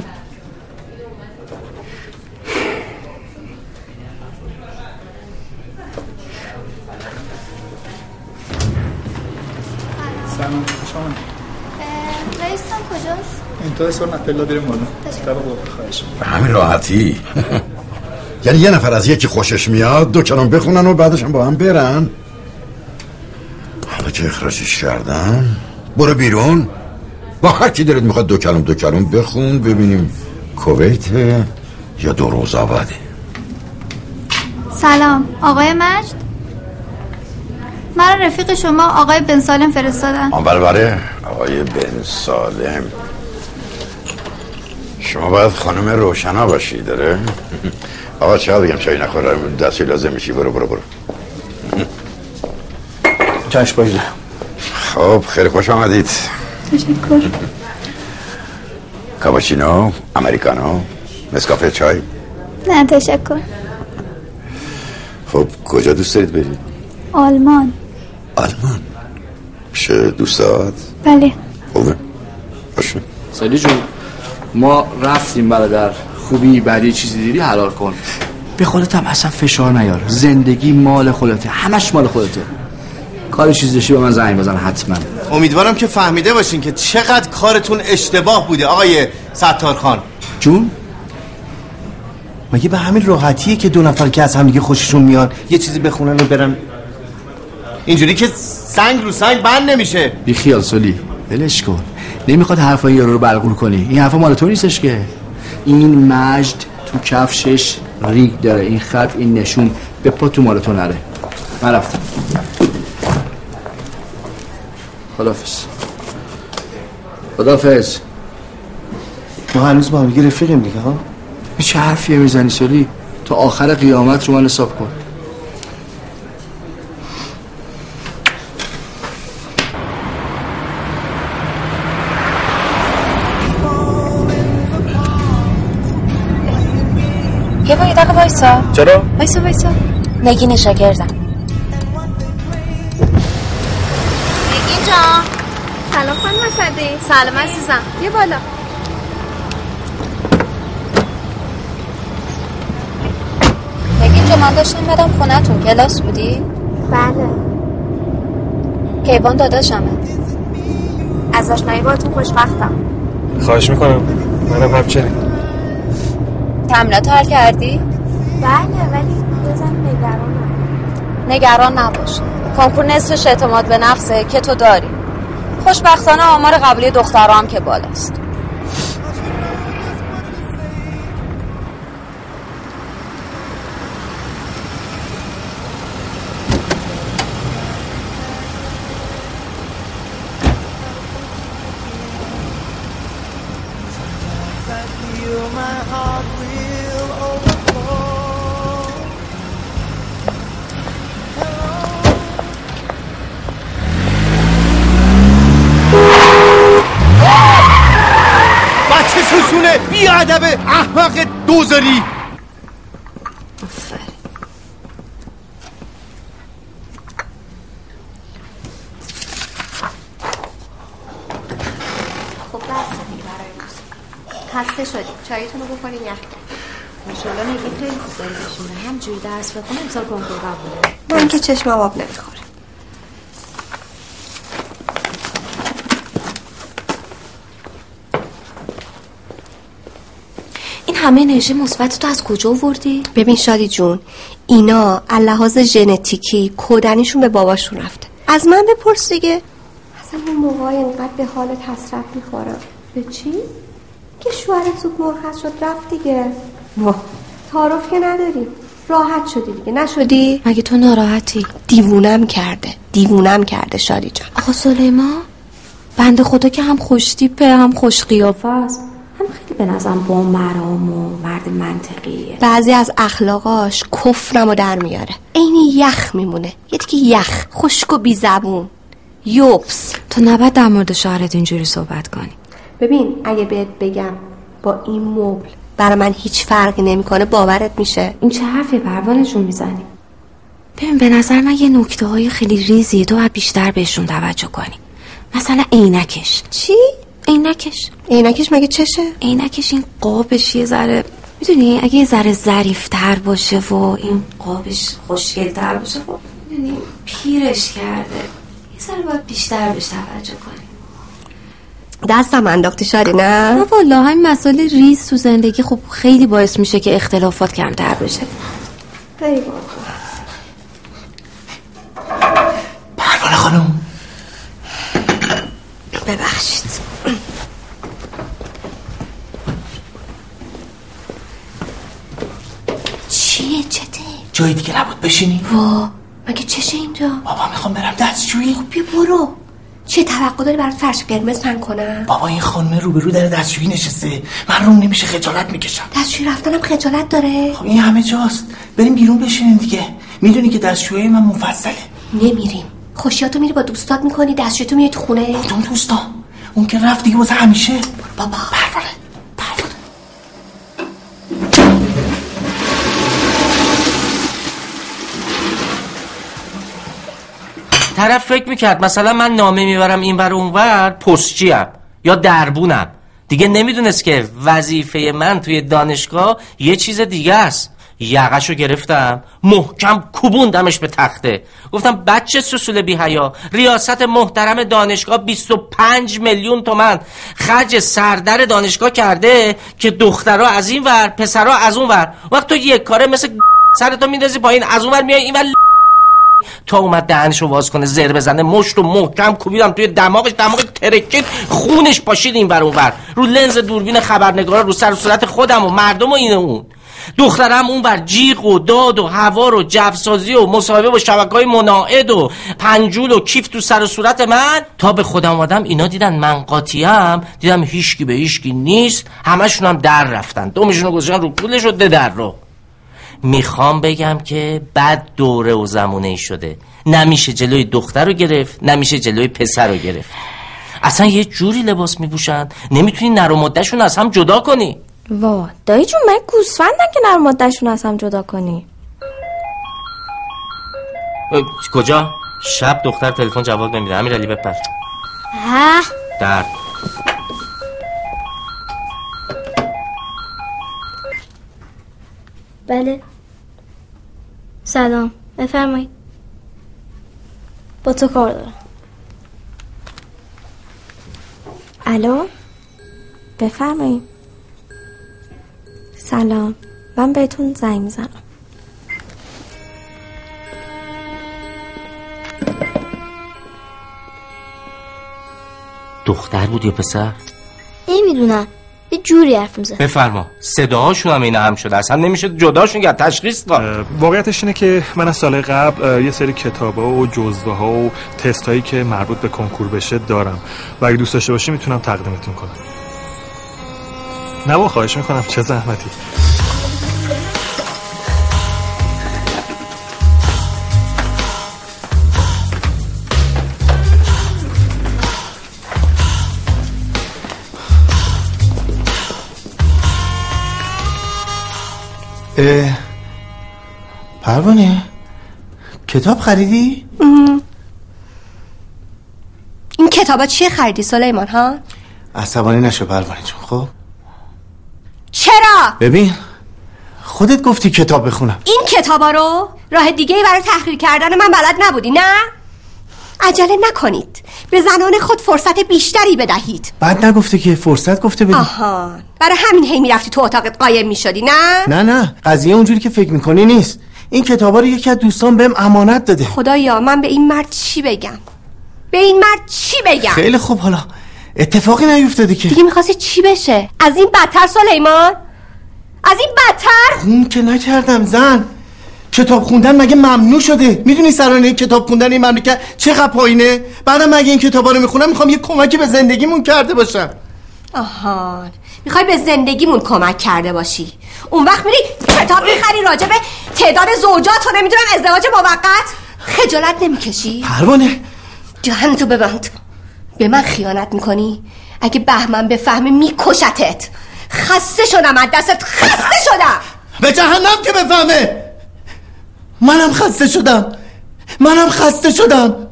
سال نتلا بریم بالا. در قربه خواهش همین راحتی. یعنی یه نفر از یکی خوشش میاد دو کلام بخونن و بعدش هم با هم برن. حالا که اخراجش کردن. برو بیرون. با هر کی دلت می‌خواد دو کلام دو کلام بخون ببینیم کویت یا دو روز آباده سلام. آقای مجد؟ مرا رفیق شما آقای بن سالم فرستادن. آن بله بله آقای بن سالم. شما باید خانم روشنا باشی داره؟ آقا چه بگم چای نخوره؟ دستی لازم میشی؟ برو برو برو. چشم بایده خب خیلی خوش آمدید. تشکر. کاپاچینو امریکانو نسکافه چای؟ نه تشکر. خب کجا دوست دارید برید؟ آلمان. آلمان؟ پیش دوستات؟ بله. خوبه. باشه. سالی جون. ما رفتیم برادر. خوبی بعدی چیزی دیدی؟ حلال کن. به خودت هم اصلا فشار نیار. زندگی مال خودته. همش مال خودته. کار چیز داشتی به من زنگ بزن حتما. امیدوارم که فهمیده باشین که چقدر کارتون اشتباه بوده آقای ستار خان. جون؟ مگه به همین راحتیه که دو نفر که از همدیگه خوششون میان یه چیزی بخونن و برن؟ اینجوری که سنگ رو سنگ بند نمیشه. بی خیال سالی. ولش کن. نمی‌خواد حرفای یارو رو بلغور کنی. این حرفا مال تو نیستش که. این مجد تو کفشش ریگ داره. این خط این نشون به پا تو مال تو نره. من رفتم. خدافز خدافز ما هنوز با همگی رفیقیم دیگه ها؟ چه حرفیه می‌زنی سالی تا آخر قیامت رو من حساب کن. چرا؟ وایسا وایسا. نگین شاگردم نگین جان سلام خانم صدی سلام عزیزم. یه بالا. نگین جا من داشتم بدم خونتون کلاس بودی؟ بله. کیوان داداشمه. از آشنایی باتون خوشبختم. خواهش می‌کنم. منم همچنین. تمرینات حل کردی؟ بله ولی نگرانم نگران نباش. کنکور نصفش اعتماد به نفسه که تو داری. خوشبختانه آمار قبولی دخترها هم که بالاست. دوزاری خب بس دیگه برای روز خسته شدیم چایتون رو بخورین یخ ماشاءالله نگین خیلی خوب داری بشونه همجوری درس بخونه امسال کنکور قبوله. من که چشمم آب نمی‌خوره. همه انرژی مثبت تو از کجا آوردی؟ ببین شادی جون اینا لحاظ ژنتیکی کودنیشون به باباشون رفته. از من بپرس دیگه. اصلا اون موقع اینقدر به حال حسرت می‌خورم به چی؟ که شوهرت زود مرخص شد رفت دیگه. وا تعارف که نداری. راحت شدی دیگه. نشدی؟ مگه تو ناراحتی؟ دیوونم کرده. دیوونم کرده شادی جان. آقا سلیمان بنده خدا که هم خوشتیپه هم خوش قیافه است. هم خیلی به نظرم با مرام و مرد منطقیه بعضی از اخلاقاش کفرمو در میاره. عین یخ میمونه. یه دیگه یخ. خشک و بی زبون یوبس. تو نباید در مورد شوهرت اینجوری صحبت کنی. ببین اگه بهت بگم با این مبل برای من هیچ فرقی نمی‌کنه باورت میشه. این چه حرفی پروانه جون می‌زنی؟ ببین به نظر من یه نکته های خیلی ریزیه. تو باید بیشتر بهشون توجه کنی. مثلا عینکش. چی؟ عینکش. عینکش مگه چشه؟ عینکش این قابش یه ذره می‌دونی اگه یه ذره ظریفتر باشه و این قابش خوشگلتر باشه خب می‌دونی پیرش کرده. یه ذره باید بیشتر بهش توجه کنی. دستم انداختی شادی نه؟ نه والا همین مسائل ریز تو زندگی خب خیلی باعث میشه که اختلافات کمتر بشه. پروانه خانم. ببخشید چیه چته؟ جای دیگه نبود بشینی. وا مگه چشه اینجا؟ بابا می‌خوام برم دستشویی. خب بیا برو. چه توقع داری برات فرش قرمز من کنم؟ بابا این خانم روبرو در دستشویی نشسته. من روم نمیشه خجالت می‌کشم. دستشویی رفتنم خجالت داره. خب این همه جاست. بریم بیرون بشینیم دیگه. می‌دونی که دستشویی من منفصله نمیریم. خوشیاتو میری با دوستات می‌کنی دستشویی تو میری تو خونه. کدوم دوستا اون که رفت دیگه واسه همیشه؟ بابا. پروانه. طرف فکر می‌کرد مثلا من نامه می‌برم این ور اونور پستچیم یا دربونم. دیگه نمی‌دونست که وظیفه من توی دانشگاه یه چیز دیگه است. یقشو گرفتم محکم کوبوندمش به تخته. گفتم بچه سسول بی حیا ریاست محترم دانشگاه 25 میلیون تومن. خرج سردر دانشگاه کرده که دخترها از این ور پسرها از اون ور. وقت تو یک کاره مثل سرتو میندازی پایین از اون ور میای این ور تا اومد دهنشو واز کنه زر بزنه مشت و محکم کوبیدم توی دماغش دماغ ترکید خونش پاشید این بر اون بر رو لنز دوربین خبرنگارا رو سر و صورت خودم و مردم و این اون. دخترم اون بر جیغ و داد و هوا و جفسازی و مصاحبه و شبکه های مناعد و پنجول و کیف تو سر و صورت من. تا به خودم آمدم اینا دیدن من قاطیم دیدم هیچکی به هیچکی نیست همشون هم در رفتن. دومشون رو گذاشتن رو پولش و در رو. می‌خوام بگم که بد دوره و زمونه ای شده. نمیشه جلوی دختر رو گرفت نمیشه جلوی پسر رو گرفت. اصلا یه جوری لباس میپوشن. نمی‌تونی نر و از هم جدا کنی. وا دایی جون من گوسفندم که نر مادهشون از هم جدا کنی. کجا؟ شب دختر تلفن جواب نمیده. امیر علی بپر. ها؟ در. بله. سلام. بفرمایید. با تو کار دارم. الو؟ بفرمایید. سلام. من بهتون زنگ می‌زنم. دختر بود یا پسر؟ نمی‌دونم. یه جوری حرف میزن بفرما. صداهاشون هم این هم شده. اصلا نمیشه جداشون کرد. تشخیص داد. واقعیتش اینه که من از سال قبل یه سری کتابا و جزوه ها و تست هایی که مربوط به کنکور بشه دارم. و اگه دوست داشته باشی می‌تونم تقدیمتون کنم. نه با خواهش می‌کنم. چه زحمتی. پروانه کتاب خریدی؟ این کتابا چیه خریدی سلیمان ها؟ عصبانی نشو پروانه جون خب؟ چرا؟ ببین خودت گفتی کتاب بخونم. این کتابا رو راه دیگه ای برای تحقیر کردن من بلد نبودی نه؟ عجله نکنید. به زنان خود فرصت بیشتری بدهید. بعد نگفته که فرصت گفته بدی آهان برای همین هی می‌رفتی تو اتاقت قایم می‌شدی نه؟ نه نه. قضیه اونجوری که فکر می‌کنی نیست. این کتابا رو یکی از دوستان بهم امانت داده. خدایا من به این مرد چی بگم؟ به این مرد چی بگم؟ خیلی خوب. حالا اتفاقی نیفتاده که. دیگه می‌خواستی چی بشه؟ از این بدتر سلیمان؟ از این بدتر؟ خون که نکردم زن. کتاب خوندن مگه ممنوع شده؟ می‌دونی سرانه کتاب خوندن این مملکت چقدر پایینه؟ بعدم مگه این کتابا رو می‌خونم می‌خوام یه کمکی به زندگیمون کرده باشم. آهان می‌خوای به زندگیمون کمک کرده باشی. اون وقت میری کتاب می‌خری راجع به تعداد زوجات و نمی‌دونم ازدواج موقت. خجالت نمی‌کشی؟ پروانه. جهنتو ببند. به من خیانت می‌کنی؟ اگه بهمن بفهمه میکشتت. خسته شدم از دستت خسته شدم. به جهنم که بفهمه. منم خسته شدم. منم خسته شدم.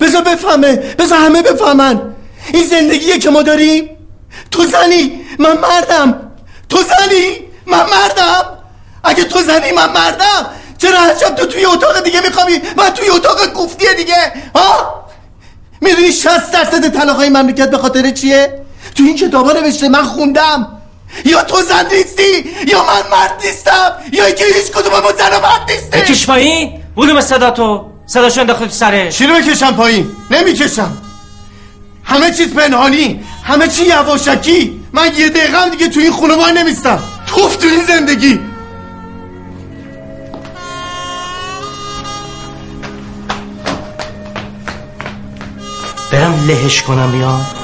بذار بفهمه بذار همه بفهمن. این زندگیه که ما داریم. تو زنی من مردم. تو زنی من مردم. اگه تو زنی من مردم. چرا هر شب تو توی اتاق دیگه میخوابی؟ من توی اتاق گفتی دیگه. ها؟ می‌دونی 60 درصد طلاقای مملکت به خاطر چیه؟ تو این کتابا نوشته من خوندم. یا تو زن نیستی یا من مرد نیستم یا اینکه هیچ کدوم ما زن و مرد نیستی بکش پایین. بودو صدا تو. صداشو انداخته تو سرش. چی رو بکشم پایین؟ نمی‌کشم. همه چیز پنهانی همه چی یواشکی. من یه دقیقه هم دیگه تو این خونه وای نمیستم. توف تو این زندگی. برم لهش کنم یا.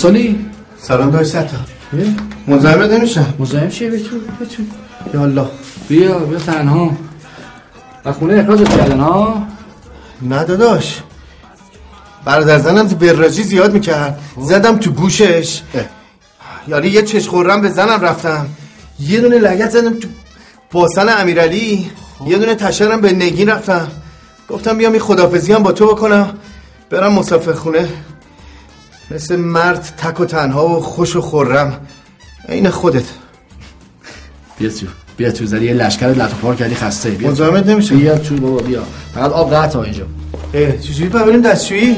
هانسالی سلام داشت ستا مزاحمت نمیشم. مزاحم چیه بتون بتون یا الله. بیا بیا تنها. و خونه اخراجت کردن ها؟ نه داداش. برادر زنم تو براجی زیاد می‌کرد. زدم تو گوشش. یعنی یه چش خورم به زنم رفتم. یه دونه لگت زدم تو پاسن امیرعلی. یه دونه تشرم به نگین رفتم. گفتم بیام این خدافزی هم با تو بکنم. برم مسافر خونه. مثل مرد تک و تنها و خوش و خورم. این خودت. بیا تو بیا تو زدی یه لشکر لطفار کردی خسته. بیا مزاحمت نمیشه بیا تو بابا بیا. فقط آب قطع اینجا. اه چجوری بریم دستشویی؟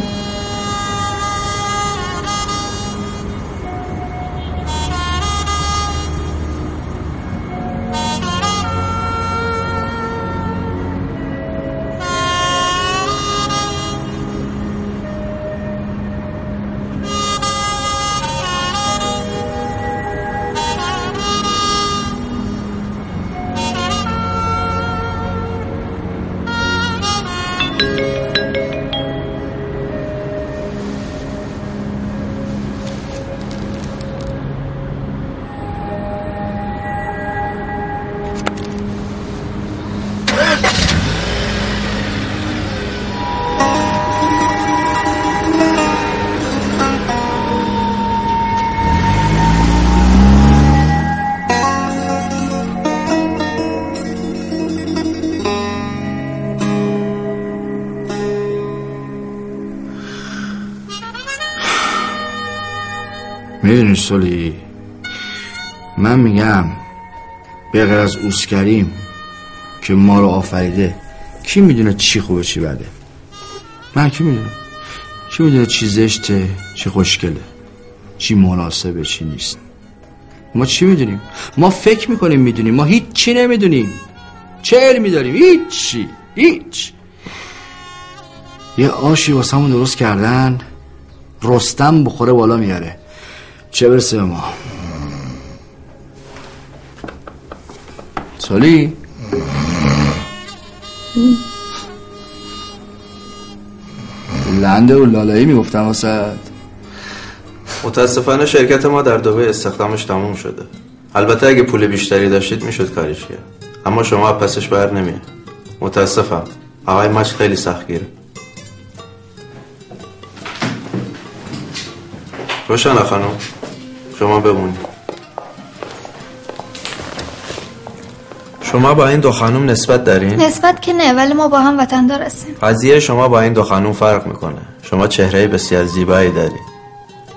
به از اوسکریم که ما رو آفریده. کی می‌دونه چی خوبه چی بده؟ من کی می‌دونه کی می‌دونه چی زشته چی خوشگله؟ چی مناسبه چی نیست؟ ما چی می‌دونیم؟ ما فکر می‌کنیم می‌دونیم. ما هیچ چی نمی‌دونیم. چه علمی داریم هیچی. هیچ. یه آشی واسه درست کردن رستم بخوره بالا میاره چه برسه به ما؟ سالی. لنده و لالایی می‌گفتم واسه. متاسفانه شرکت ما در دبی استخدامش تموم شده. البته اگه پول بیشتری داشتید می‌شد کاریش کرد. اما شما پسش بر نمیه متاسفم. آقای ماش خیلی سختگیره. روشن خانم. شما بمونید. شما با این دو خانم نسبت دارین؟ نسبت که نه ولی ما با هم وطندار هستیم. قضیه شما با این دو خانم فرق می‌کنه. شما چهره بسیار زیبایی دارید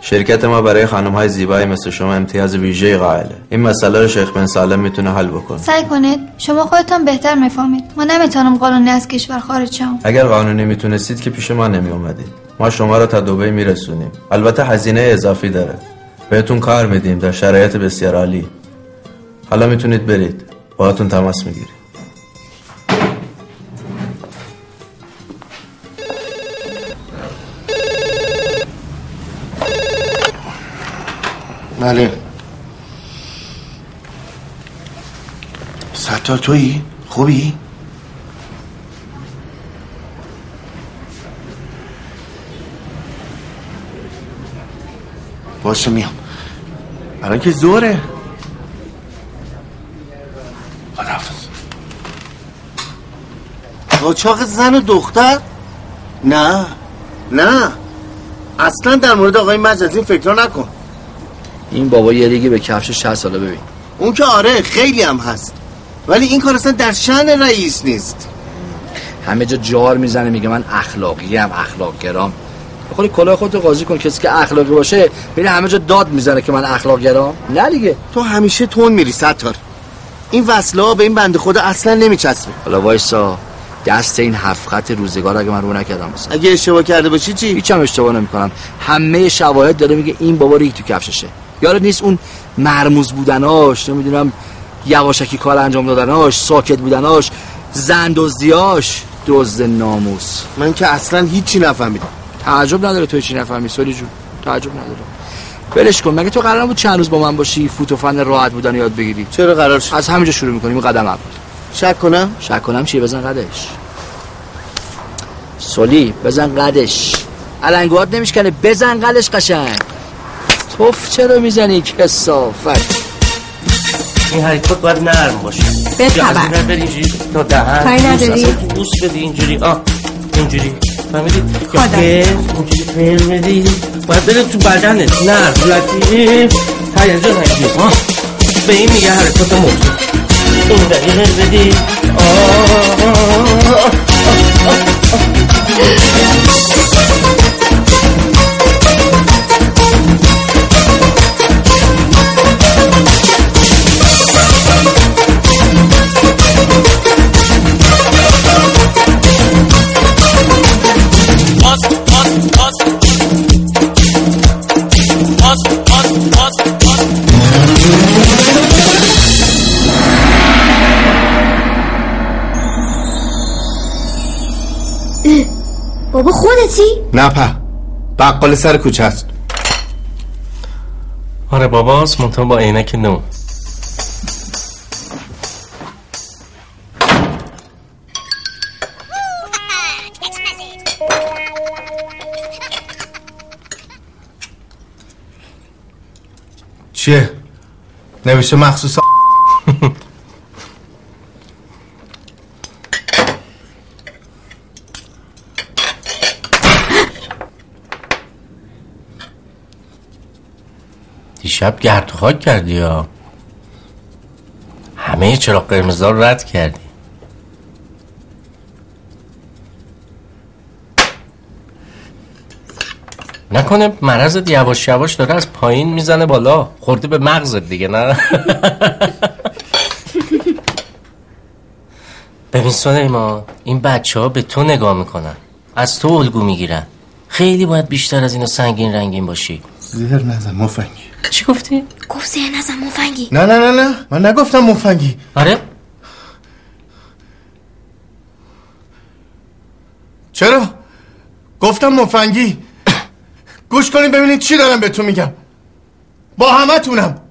شرکت ما برای خانم های زیبایی مثل شما امتیاز ویژه قائله. این مسئله رو شیخ بن سالم می‌تونه حل بکنه. سعی کنید. شما خودتان بهتر می‌فهمید. ما نمی‌تونم قانونی از کشور خارج شم اگر قانونی می‌تونستید که پیش ما نمی اومدید ما شما رو تا دبی میرسونیم. البته هزینه اضافی داره. بهتون کار میدیم در شرایط بسیار عالی. حالا می‌تونید برید. باهاتون تماس می‌گیریم بله ستار تویی؟ خوبی؟ باشه میام الان که زوره قاچاق زن و دختر؟ نه نه. اصلا در مورد آقای مجازی فکر نکن. این بابا یه ریگی به کفش 60 ساله ببین. اون که آره خیلی هم هست. ولی این کار اصلا در شن رئیس نیست. همه جا جار می‌زنه میگه من اخلاقی هم اخلاق گرام. خودی کلاه خودتو قاضی کن کسی که اخلاقی باشه ببین همه جا داد می‌زنه که من اخلاق گرام. نه دیگه. تو همیشه تون میری ستار. این وصله به این بنده خدا اصلا نمیچسبه. حالا وایسا. دست این هفت خط روزگار اگه من رو نکردم مثلا. اگه اشتباه کرده باشی چی؟ هیچ هم اشتباه نمی‌کنم. همه شواهد داره میگه این بابا ریگ تو کفششه. یادت نیست اون مرموز بودناش نمی‌دونم یواشکی کار انجام دادناش ساکت بودناش زن دزدیاش دزد ناموس. من که اصلا هیچی نفهمیدم. تعجب نداره تو چی نفهمی سولی جون. تعجب نداره. ولش کن مگه تو قرار نبود چند روز با من باشی فوت و فن راحت بودن یاد بگیری؟ چرا قرار شد؟ از همینجا شروع می‌کنیم قدم اول. شک کنم؟ شک کنم چی بزن قدش. سولی بزن قدش. علنگوات نمیشکنه. بزن قدش قشنگ. توف چرا می‌زنی کسافت؟ این حرکات باید نرم باشه. ور بری اینجوری تا دهن. کاری بوس، نداری؟ بوس بدی اینجوری. آه اینجوری. فهمیدی؟ یا خدا. فر اینجوری فر بدی. باید بره تو بدنت. نه لطیف. هیجان آه به این میگه حرکات موضوع این دقیقه بدی آه بابا خودتی؟ نه په بقال سر کوچه است آره باباست منتها با عینک نو چیه؟ نوشته مخصوص دیشب گرد خاک کردی یا؟ همه چراغ قرمزا رو رد کردی. نکنه مرضت یواش یواش داره از پایین می‌زنه بالا. خورده به مغزت دیگه نه؟ ببین سلیمان این بچه ها به تو نگاه می‌کنن. از تو الگو می‌گیرن. خیلی باید بیشتر از اینو سنگین رنگین باشی. زهر نزن مفنگی. چی گفتی؟ گفت زیر نزن مفنگی. نه نه نه نه. من نگفتم مفنگی. آره. چرا؟ گفتم مفنگی. گوش کنید ببینید چی دارم بهتون میگم. با همه تونم.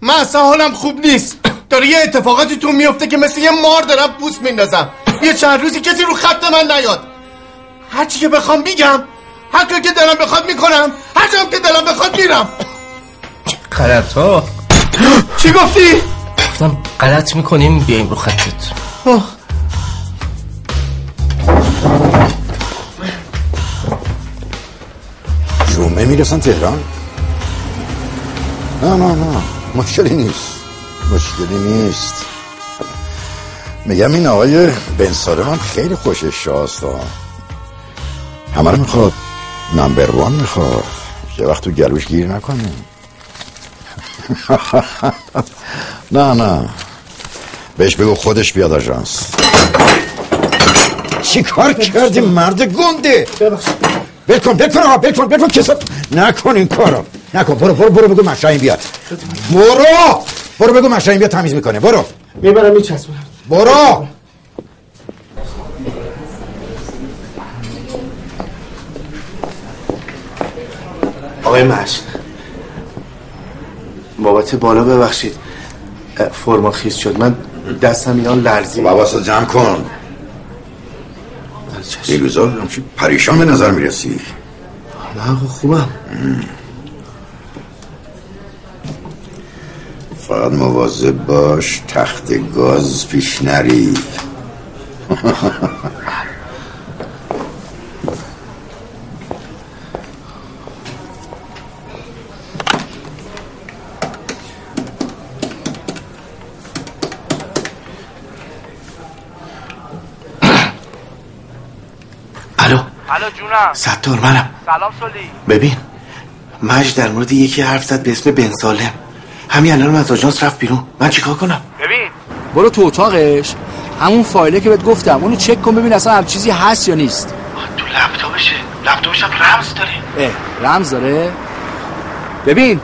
من اصلا حالم خوب نیست. داره یه اتفاقاتی تو میفته که مثل یه مار دارم پوست میندازم. یه چند روزی کسی رو خط من نیاد. هرچی که بخوام میگم. هر که دلم بخواد می‌کنم. هر که دلم بخواد میرم. غلط ها چی گفتی؟ گفتم غلط می‌کنیم بیایم رو خطت. آه. جمعه می‌رسن تهران؟ نه نه نه. مشکلی نیست. مشکلی نیست. میگم این آقای بن سالم هم خیلی خوشش شاست. ها. همه رو می‌خواد. نمبر وان می‌خواد. یه وقت تو گلوش گیر نکنه نه نه. بهش بگو خودش بیاد آژانس. چی کار کردی مرد گنده؟ بل کن بل کن آقا بل کن بل کن کسا نکن این کارو. نکن برو برو برو بگو مشایم بیاد. برو! برو بگو مشایم بیاد تمیز می‌کنه. برو. می‌برم میچسبونم. برو! آقای مشت بابت بالا ببخشید. فرما خیز شد. من دستم اینا لرزی بابا جمع کن. این روزا همچی پریشان به نظر می‌رسی؟ نه خوبم. فقط مواظب باش تخت گاز پیش نری. جونم. ستار منم. سلام سولی. ببین مج در مورد یکی حرف زد به اسم بن سالم. همین الان از آژانس رفت بیرون. من چیکار کنم؟ ببین. برو تو اتاقش. همون فایله که بهت گفتم اونو چک کن ببین اصلا هم چیزی هست یا نیست. تو لپتاپشه. لپتاپش هم رمز داره. اه رمز داره؟ ببین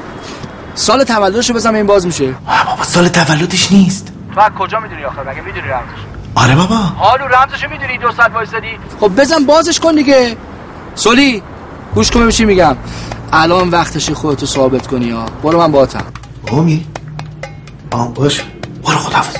سال تولدشو بزن این باز میشه. بابا سال تولدش نیست. تو از کجا می‌دونی آخه؟ مگه می‌دونی رمزش آره بابا. حالو رمزشو می‌دونی دو ساعت وایسادی؟ خب بزن بازش کن دیگه. سولی گوش کن ببین چی میگم. الان وقتش خودتو ثابت کنی ها. برو من باهاتم آمی آم باش. برو خداحافظ.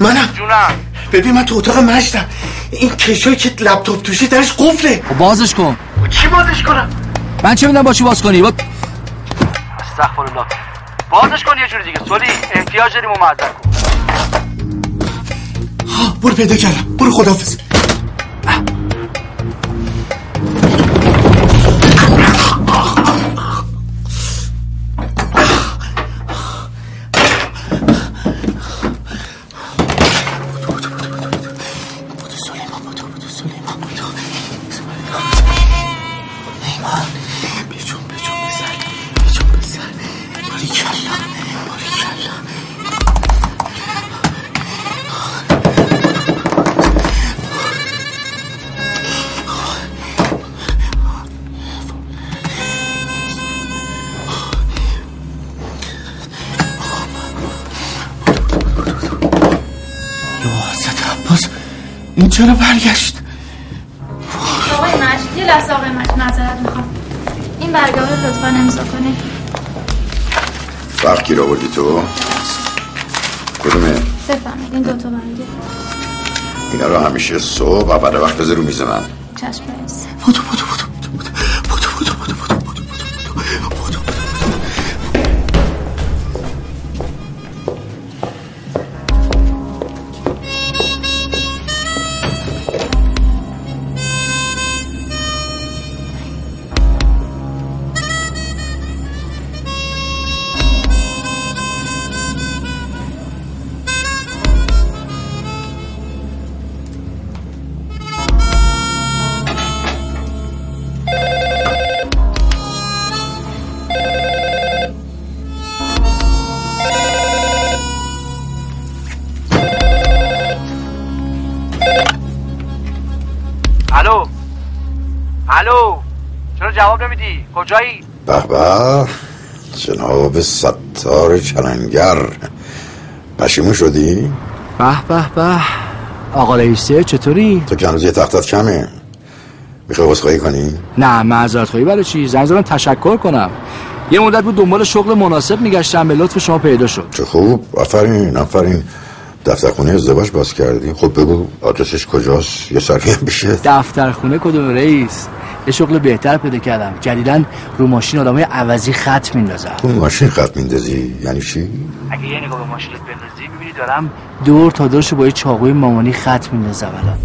منم. جونم. ببین من تو اتاق مشتم. این کشوی که لپتاپ توشه درش قفله. خب بازش کن. چی بازش کنم؟ من چه می‌دونم با چی باز کنی؟ با... استغفر الله بازش کن یه جوری دیگه. سولی احتیاج داریم و معذر کن ها برو پیدا کردم. برو خداحافظ. چرا برگشت. آقای مجد یه لحظه آقای مجد معذرت می‌خوام. این برگه رو لطفا امضا کنید وقت گیر آوردی تو؟ کدومه؟ بفهمید این دوتا برگه اینا رو همیشه صبح و بعد وقت بذار رو میز من. جناب ستار کلنگر پشیمون شدی؟ به به به. آقا رئیسه چطوری؟ تو که هنوز یه تختت کمه. می‌خوای عذرخواهی کنی؟ نه معذرت خواهی برای چی؟ زنگ زدم تشکر کنم. یه مدت بود دنبال شغل مناسب میگشتم به لطف شما پیدا شد. چه خوب. آفرین آفرین. دفترخونه ازدواج باز کردی. خب بگو آدرسش کجاست؟ یه سری هم بشه دفترخونه کدوم رئیس؟ یه شغل بهتر پیدا کردم. جدیدن رو ماشین آدمای عوضی خط میندازم. اون ماشین خط میندازی؟ یعنی چی؟ اگه یه نگاه به ماشینت بندازی ببینی دارم دور تا دورش با یه چاقوی مامانی خط میندازم الان.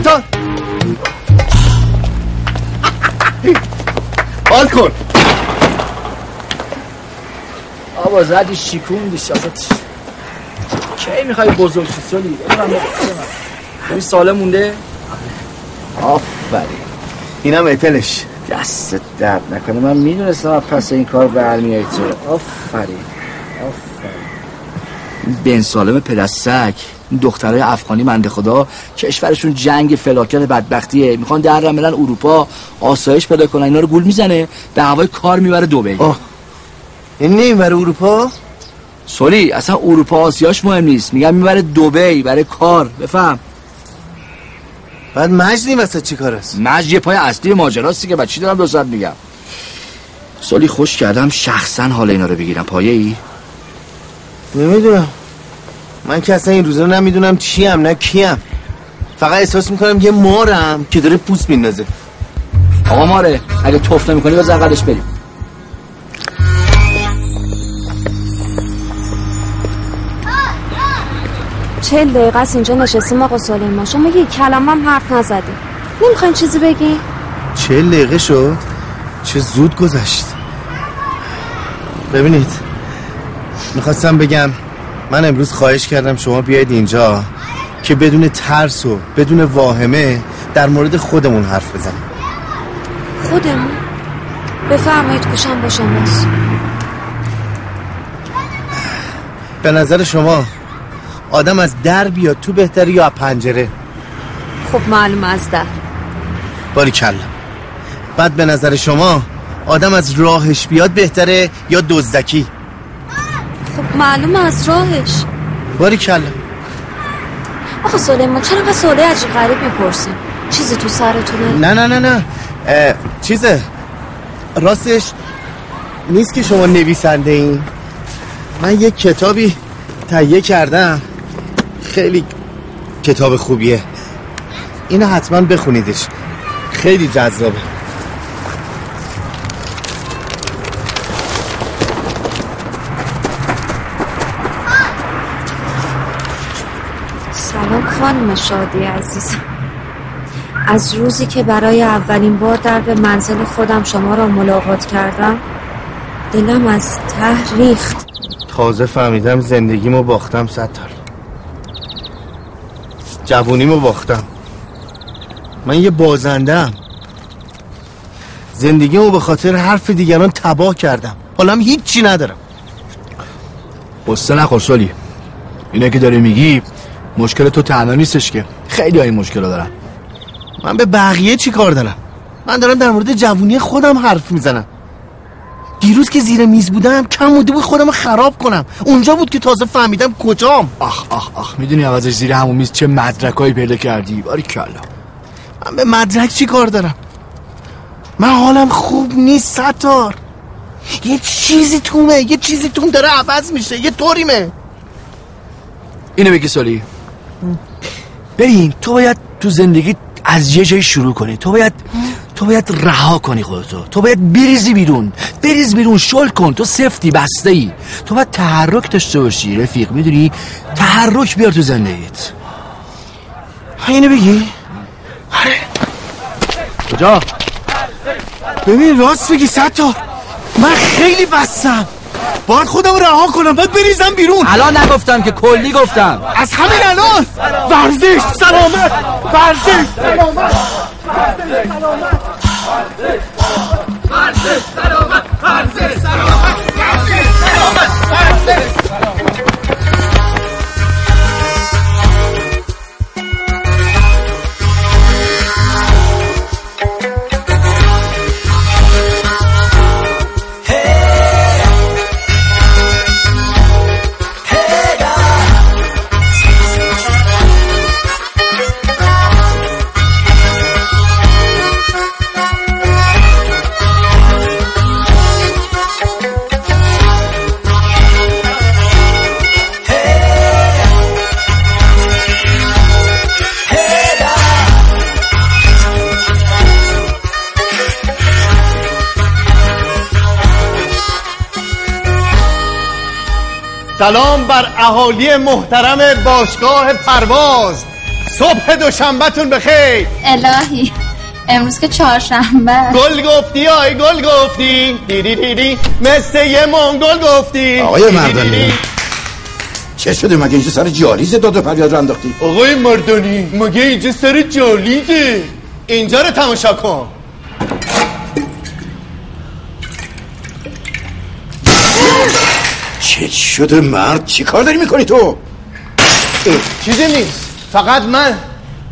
ستار حال کن. آبا زدی شیکون شازت کی می‌خوای بزرگ شی من. ببین سالم مونده؟ آفرین. اینم اتلش دست درد نکنه. من می‌دونستم از پس این کار برمیای تو. آفرین. آفرین. این بن سالم پدستک این دخترای افغانی منده خدا کشورشون جنگ فلاکت بدبختیه. می‌خوان در رملن اروپا آسایش پیدا کنن. اینا رو گول می‌زنه به هوای کار می‌بره دبی این نمی‌بره اروپا؟ سولی اصلا اروپا آسیاش مهم نیست. میگم می‌بره دبی برای کار. بفهم. بعد مجدی مثلا چی کار است مج یه پای اصلی ماجراستی که بچی دارم دو میگم؟ سالی خوش کردم شخصا حال اینا رو بگیرم. پایه ای نمی‌دونم. من که اصلا این روزا نمی‌دونم چیم نه کیم. فقط احساس می‌کنم یه مارم که داره پوست میندازه. آقا ماره اگه توف نمی‌کنی با زقدش بریم. چل دقیقه است اینجا نشستیم آقا سلیمان شما یه کلمه هم حرف نزدیم نمی‌خواین چیزی بگی؟ چه دقیقه شد چه زود گذشت. ببینید. می‌خواستم بگم من امروز خواهش کردم شما بیاید اینجا که بدون ترس و بدون واهمه در مورد خودمون حرف بزنیم. خودمون؟ بفرمایید گوشم با شماست. به نظر شما آدم از در بیاد تو بهتره یا پنجره؟ خب معلوم از در. باری کلا بعد به نظر شما آدم از راهش بیاد بهتره یا دزدکی؟ خب معلوم از راهش. باری کلا. آقا سلیمان چرا انقدر سواله عجیب غریب می‌پرسیم چیزی تو سرتونه؟ نه نه نه نه. چیزه. راستش نیست که شما نویسنده این. من یک کتابی تهیه کردم. خیلی کتاب خوبیه. اینو حتما بخونیدش. خیلی جذابه. خانم شادی عزیزم از روزی که برای اولین بار در به منزل خودم شما را ملاقات کردم دلم از ته ریخت. تازه فهمیدم زندگیمو باختم ستار. جوونیمو باختم. من یه بازندم زندگیمو به خاطر حرف دیگران تباه کردم. حالا هیچی ندارم. قصه نخور سالی. اینه که داری میگی مشکل تو تنها نیستش که. خیلی های مشکل دارن. من به بقیه چی کار دارم؟ من دارم در مورد جوونی خودم حرف می‌زنم. دیروز که زیر میز بودم کم مونده بود خودم خراب کنم. اونجا بود که تازه فهمیدم کجام. آخ آخ آخ می‌دونی عوضش زیر همون میز چه مدرکایی پیدا کردی؟ باری کلا. من به مدرک چی کار دارم؟ من حالم خوب نیست ستار. یه چیزی تومه یه چیزی توم داره عوض میشه یه طوریمه. اینو بگی سالی. ببین تو باید تو زندگی از یه جایی شروع کنی. تو باید تو باید رها کنی خودتو. تو باید بریزی بیرون. بریز بیرون شل کن. تو سفتی بسته ای تو باید تحرک داشته باشی رفیق. می‌دونی؟ تحرک بیار تو زندگیت. اینو بگی. کجا؟ ببین راست بگی ستار من خیلی بستم. باید خودم رها کنم باید بریزم بیرون. الان نگفتم که کلی گفتم. از همین الان؟ ورزش سلامت ورزش. سلامت سلام بر اهالی محترم باشگاه پرواز. صبح دوشنبهتون بخیر. الهی امروز که چهارشنبه گل گفتی آی گل گفتی. دیدی دیدی مثل یه منگل گفتی. آقای مردانی. چه شده مگه اینجا سر جالیز داد و فریاد رو انداختی؟ آقای مردانی مگه اینجا سر جالیده اینجا رو تماشا کن. چه شده مرد چی کار داری می‌کنی تو؟ چیزی نیست. فقط من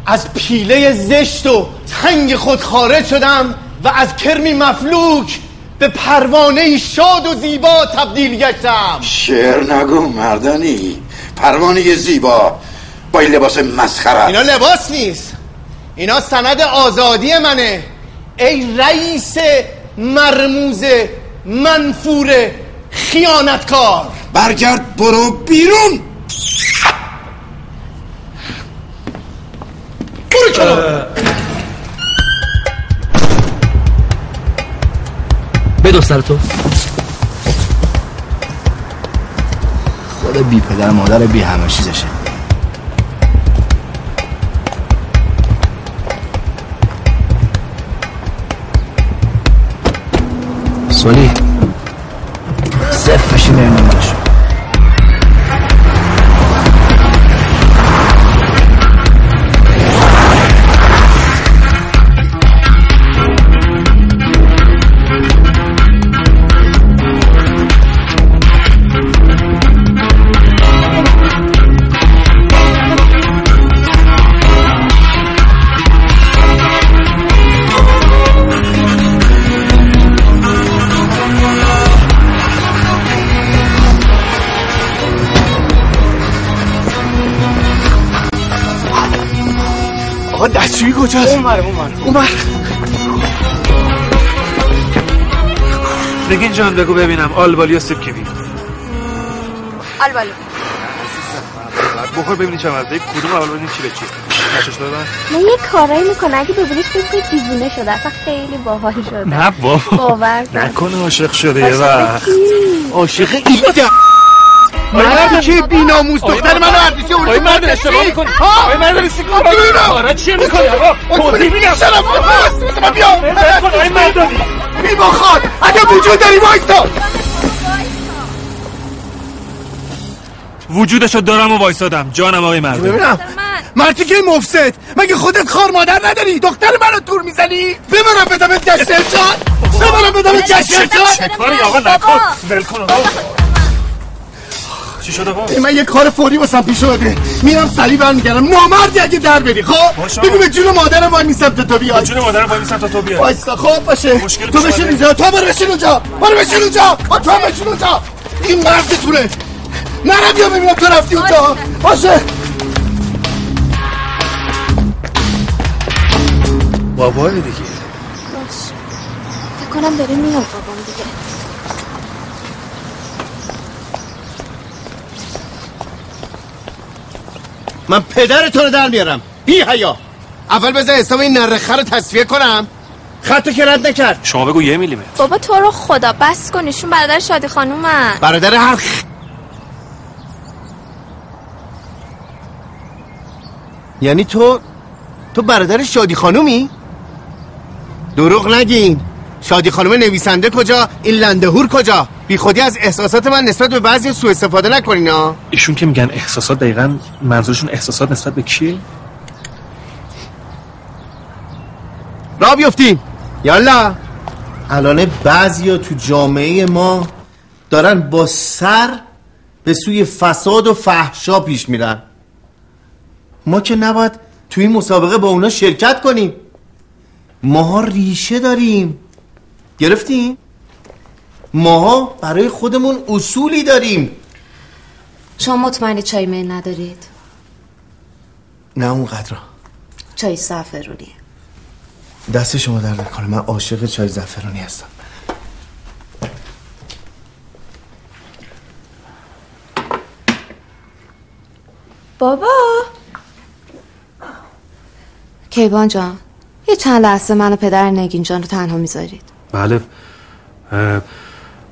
از پیله زشت و تنگ خود خارج شدم و از کرمی مفلوک به پروانه شاد و زیبا تبدیل گشتم. شعر نگو مردانی. پروانه زیبا با این لباس مسخره. اینا لباس نیست. اینا سند آزادی منه. ای رئیس مرموز منفور خیانتکار. برگرد برو بیرون. برو کنار بدو سر تو. خود بی پدر مادر بی همه چیزشه. سولی صفر بشی بریم دنبالش آقا دستشویی کجاست؟ اون بره اون بره نگین جان بگو ببینم. آلبالی یا سیب کیوی آلبالو بخور ببینی چه مزه کدوم اول ببینیم چی به چی. نشش دادن من یه کارایی می‌کنه اگه ببینیش فکر کنی دیوونه شده. اصلا خیلی باحال شده. نه بابا. باور کن. نکنه عاشق شده یه وقت. عاشق این مردی که بیناموز دختر منو عردیسی اون آقای مرد اشتباه می‌کنی آقای مرد سیکار کارا چیه می‌کنی آقا توضیح میدم شرم من بیام آقای مردانی بی بخواد اگه وجود داری وایستا وجودشو دارم و وایسادم جانم آقای مرد ببینم مردی که مفسد مگه خودت خار مادر نداری دختر منو تور می‌زنی ببرم بدم گشت ارشاد ببرم بدم گشت ارشاد چه کاری آقا نکن ول کن آقا چی شد آقا من یه کار فوری واسم پیش اومده. میرم سری برمیگردم. نامردی اگه در بری. خب؟ باشه. بگو به جون مادرم وای میسم تا تو بیای. جون مادرم وای میسم تا تو بیای. وایسا خب باشه. تو بشین. اینجا. تو برو بشین اونجا. برو بشین اونجا. با تو هم بشین اونجا. این مرد تونه نرم بیا ببینم تو رفتی اونجا. باشه. بابای دیگه. باش فکر کنم داره میاد بابام دیگه. من پدرتون رو در میارم. بی حیا. اول بذار حساب این نرخه رو تصفیه کنم. خطو که رد نکرد. شما بگو یه میلیمتر. بابا تو رو خدا بس کن ایشون برادر شادی خانومن برادر هر خ... یعنی تو تو برادر شادی خانومی؟ دروغ نگین. شادی خانم نویسنده کجا؟ این لندهور کجا؟ بی خودی از احساسات من نسبت به بعضی سوء استفاده نکنین ها ایشون که میگن احساسات دقیقا منظورشون احساسات نسبت به کیه را بیفتیم یالا. الان بعضی تو جامعه ما دارن با سر به سوی فساد و فحشا پیش میرن. ما که نباید توی این مسابقه با اونا شرکت کنیم. ماها ریشه داریم. گرفتیم؟ ماها برای خودمون اصولی داریم. شما مطمئنی چای میل ندارید؟ نه اونقدر چای زعفرونیه دست شما در نکنه. من عاشق چای زعفرانی هستم. بابا! کیوان جان یه چند لحظه من و پدر نگین جان رو تنها می‌ذارید. بله. اه،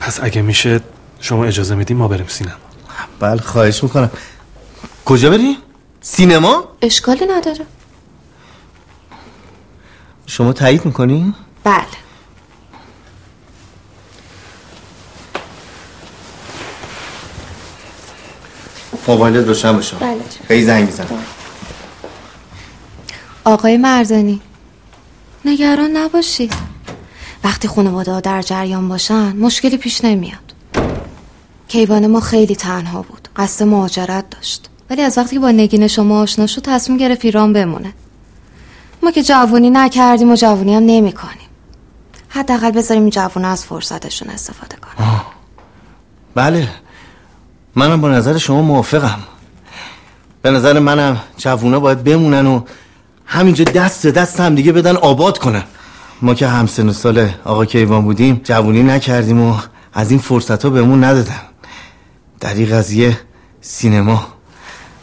پس اگه میشه شما اجازه میدیم ما بریم سینما. بله خواهش می‌کنم. کجا بریم؟ سینما؟ اشکالی نداره. شما تایید می‌کنی؟ بله. موبایلت روشن باشه. بله خیلی زنگ میزن آقای مردانی نگران نباشید وقتی خانواده ها در جریان باشن مشکلی پیش نمیاد. کیوان ما خیلی تنها بود. قصد مهاجرت داشت. ولی از وقتی با نگین شما آشنا شد تصمیم گرفت ایران بمونه. ما که جوونی نکردیم و جوونی هم نمی کنیم حداقل بذاریم جوون از فرصتشون استفاده کنن. بله. منم با نظر شما موافقم. به نظر منم جوونا باید بمونن و همینجا دست دست هم دیگه بدن آباد کنن. ما که همسن و سال آقا کیوان بودیم جوونی نکردیم و از این فرصت ها بهمون ندادن. در این قضیه سینما.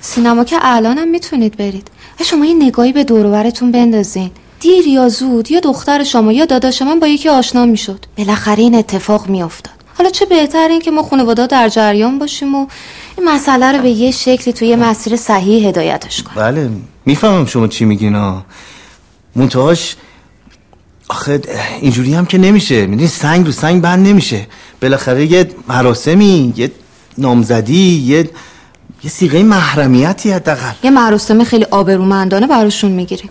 سینما که الانم می‌تونید برید. و شما یه نگاهی به دوروبرتون بندازین. دیر یا زود یا دختر شما یا داداش من با یکی آشنا می‌شد. بالاخره این اتفاق میافتاد. حالا چه بهتر این که ما خانواده در جریان باشیم و این مسئله رو به یه شکلی توی یه مسیر صحیح هدایتش کنیم. بله می‌فهمم شما چی میگین ها منتهاش آخه اینجوری هم که نمیشه. می‌دونی سنگ رو سنگ بند نمیشه. بالاخره یه مراسمی یه نامزدی یه یه سیغه محرمیتی حداقل. یه مراسم خیلی آبرومندانه براشون می‌گیریم.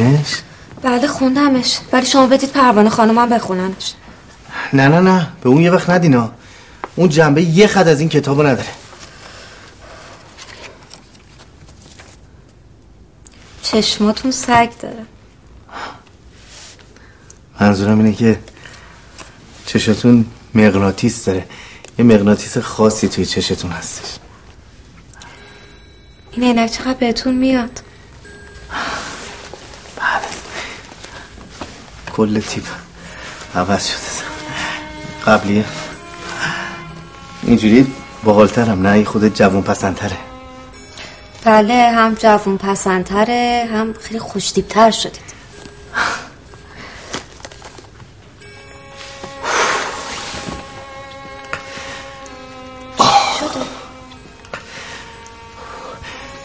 خوندینش؟ بله خوندمش. ولی شما بدید پروانه خانمم بخوننش. نه نه نه. به اون یه وقت ندینا. اون جنبه یه خط از این کتابو نداره. چشماتون سگ داره. منظورم اینه که چشتون مغناطیس داره. یه مغناطیس خاصی توی چشتون هستش. این عینک چقدر بهتون میاد. کل تیپ عوض شده. قبلیه اینجوری باحالترم نه خودت جوون پسندتره بله هم جوون پسندتره هم خیلی خوشتیبتر شدید.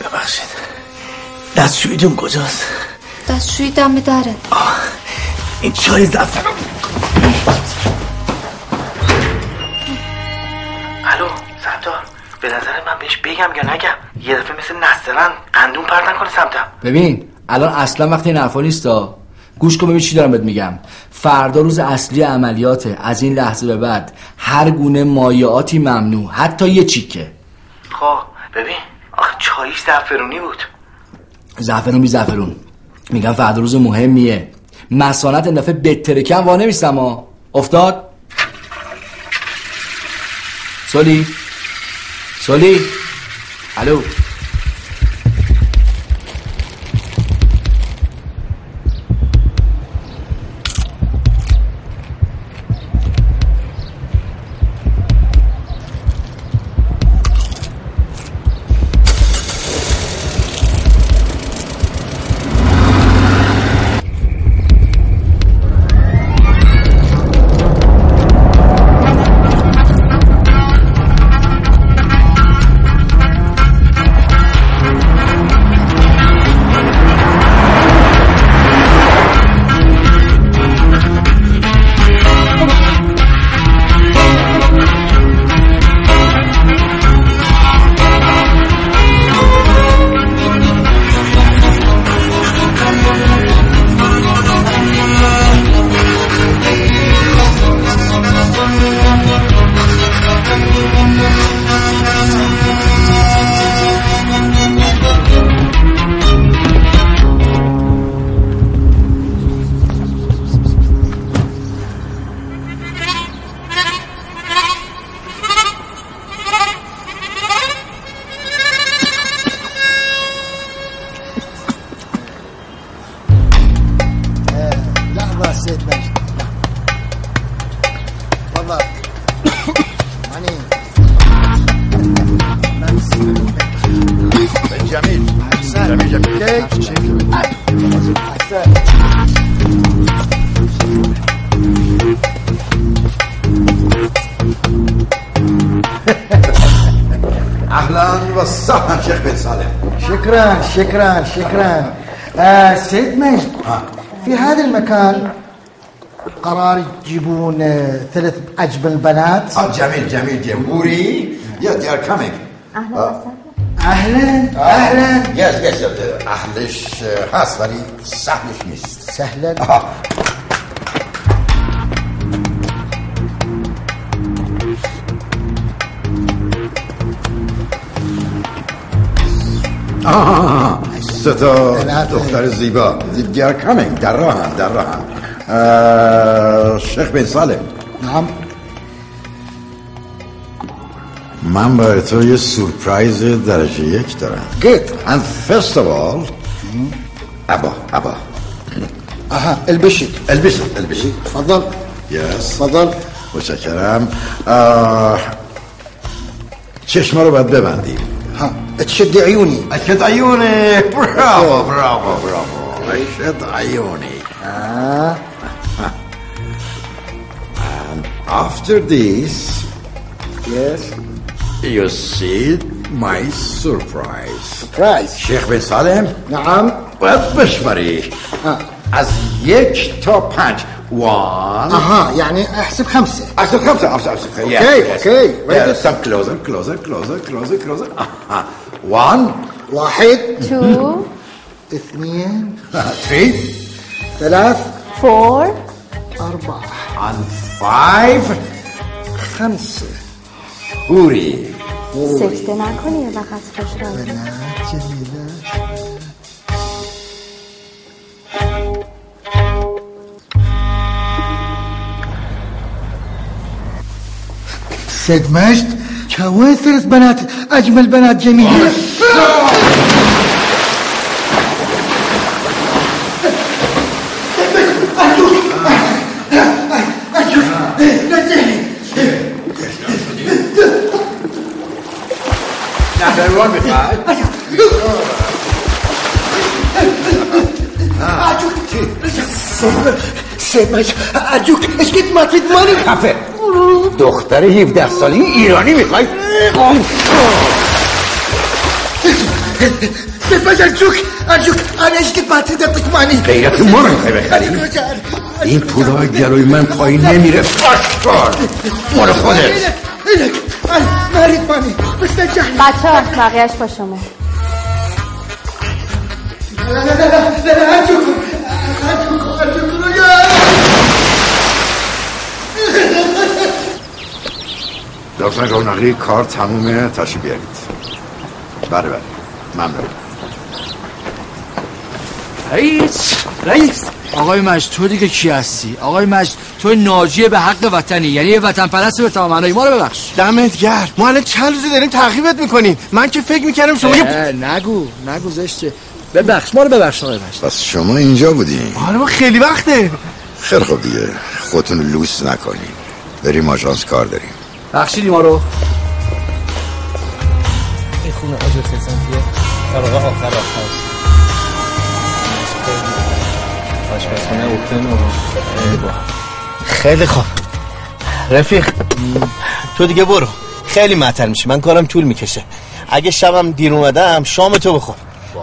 ببخشید. دستشویتون کجاست؟ دستشویی دم دره. این چای زفران الو سردار به نظر من بهش بگم یا نگم. یه دفعه مثل نسترن قندون پرتن کنه سمتم. ببین الان اصلا وقتی این حرفا نیستا گوش کن ببین چی دارم بهت میگم. فردا روز اصلی عملیاته. از این لحظه به بعد هر گونه مایعاتی ممنوع حتی یه چیکه. خب ببین آخه چایش زعفرونی بود. زعفرون بی زعفرون. میگم فردا روز مهمیه. مسانت این دفعه بترکم وا نمیستم افتاد؟ سولی؟ سولی؟ الو؟ الله. يعني جميل احسن جميل جميل احسن أهلا وسهلا شيخ بن صالح شكرا شكرا شكرا. آه سيد مجد في هذا المكان قرار تجيبون آه، ثلاث أجمل بنات آه جميل جميل جمهوری یا they are coming أهلا أهلا yes yes yes. أهلش آه، هست ولی سهلش نیست سهلا. آه. سه تا دختر زیبا. they are coming در راهن در راهن شیخ بن سالم نعم. من برای تو یه سورپرایز درجه یک دارم. Good. and first of all ابا ابا. اها البشي البسي البسي تفضل يس تفضل متشکرم. آه، چشما رو باید ببندیم. ها تشد عيوني اشد عيوني برافو برافو برافو. اشد عيوني آه. and after this yes you see my surprise surprise شیخ بن سالم نعم باید بشماری از یک تا پنج one اها يعني احسب خمسة احسب خمسة احسب احسب Okay, okay. Very good. some closer closer closer closer closer آها. one واحد Two, اثنين three ثلاث four, أربعة عن فايف خمسة قولي. سيد نکنی وقت كويس بنات أجمل بنات جميلة آه! نهروان می‌خواد سيد مجد أرجوك ايش قد ما تضمني خفه. دختر 17 سالی ایرانی می‌خوای؟ سيد مجد أرجوك أرجوك أنا ايش قد ما تقدر تضمني غیرت ما رو می‌خوای بخری این پولا جلوی من پایین نمیره. فاش کن مال خودت. إلك ما أريد ماني بس نجحني بچه ها بقیهش با شما أرجوكم أرجوكم أرجوكم يا دکتر رونقی کار تمومه تشریف بیارید بله بله ممنون رئیس رئیس. آقای مجد تو دیگه کی هستی؟ آقای مجد تو ناجیه به حق وطنی یعنی یه وطن پرست به تمام معنای ما رو ببخش. دمت گرد ما الان چند روزه داریم تعقیبت می‌کنیم. من که فکر می‌کردم شما یه نگو نگو زشته. ببخش ما رو ببخش آقای مجد. پس شما اینجا بودین حالا ما خیلی وقته. خیلی خوب دیگه خودتون لوس نکنین. بریم آژانس کار داریم. بخشیدی ما رو. این خونه آجر سنتیه آخر آخر. آشپزخونه اوپن و خیلی خوب. رفیق تو دیگه برو. خیلی معطل میشه. من کارم طول می‌کشه. اگه شبم دیر اومدم شام تو بخور.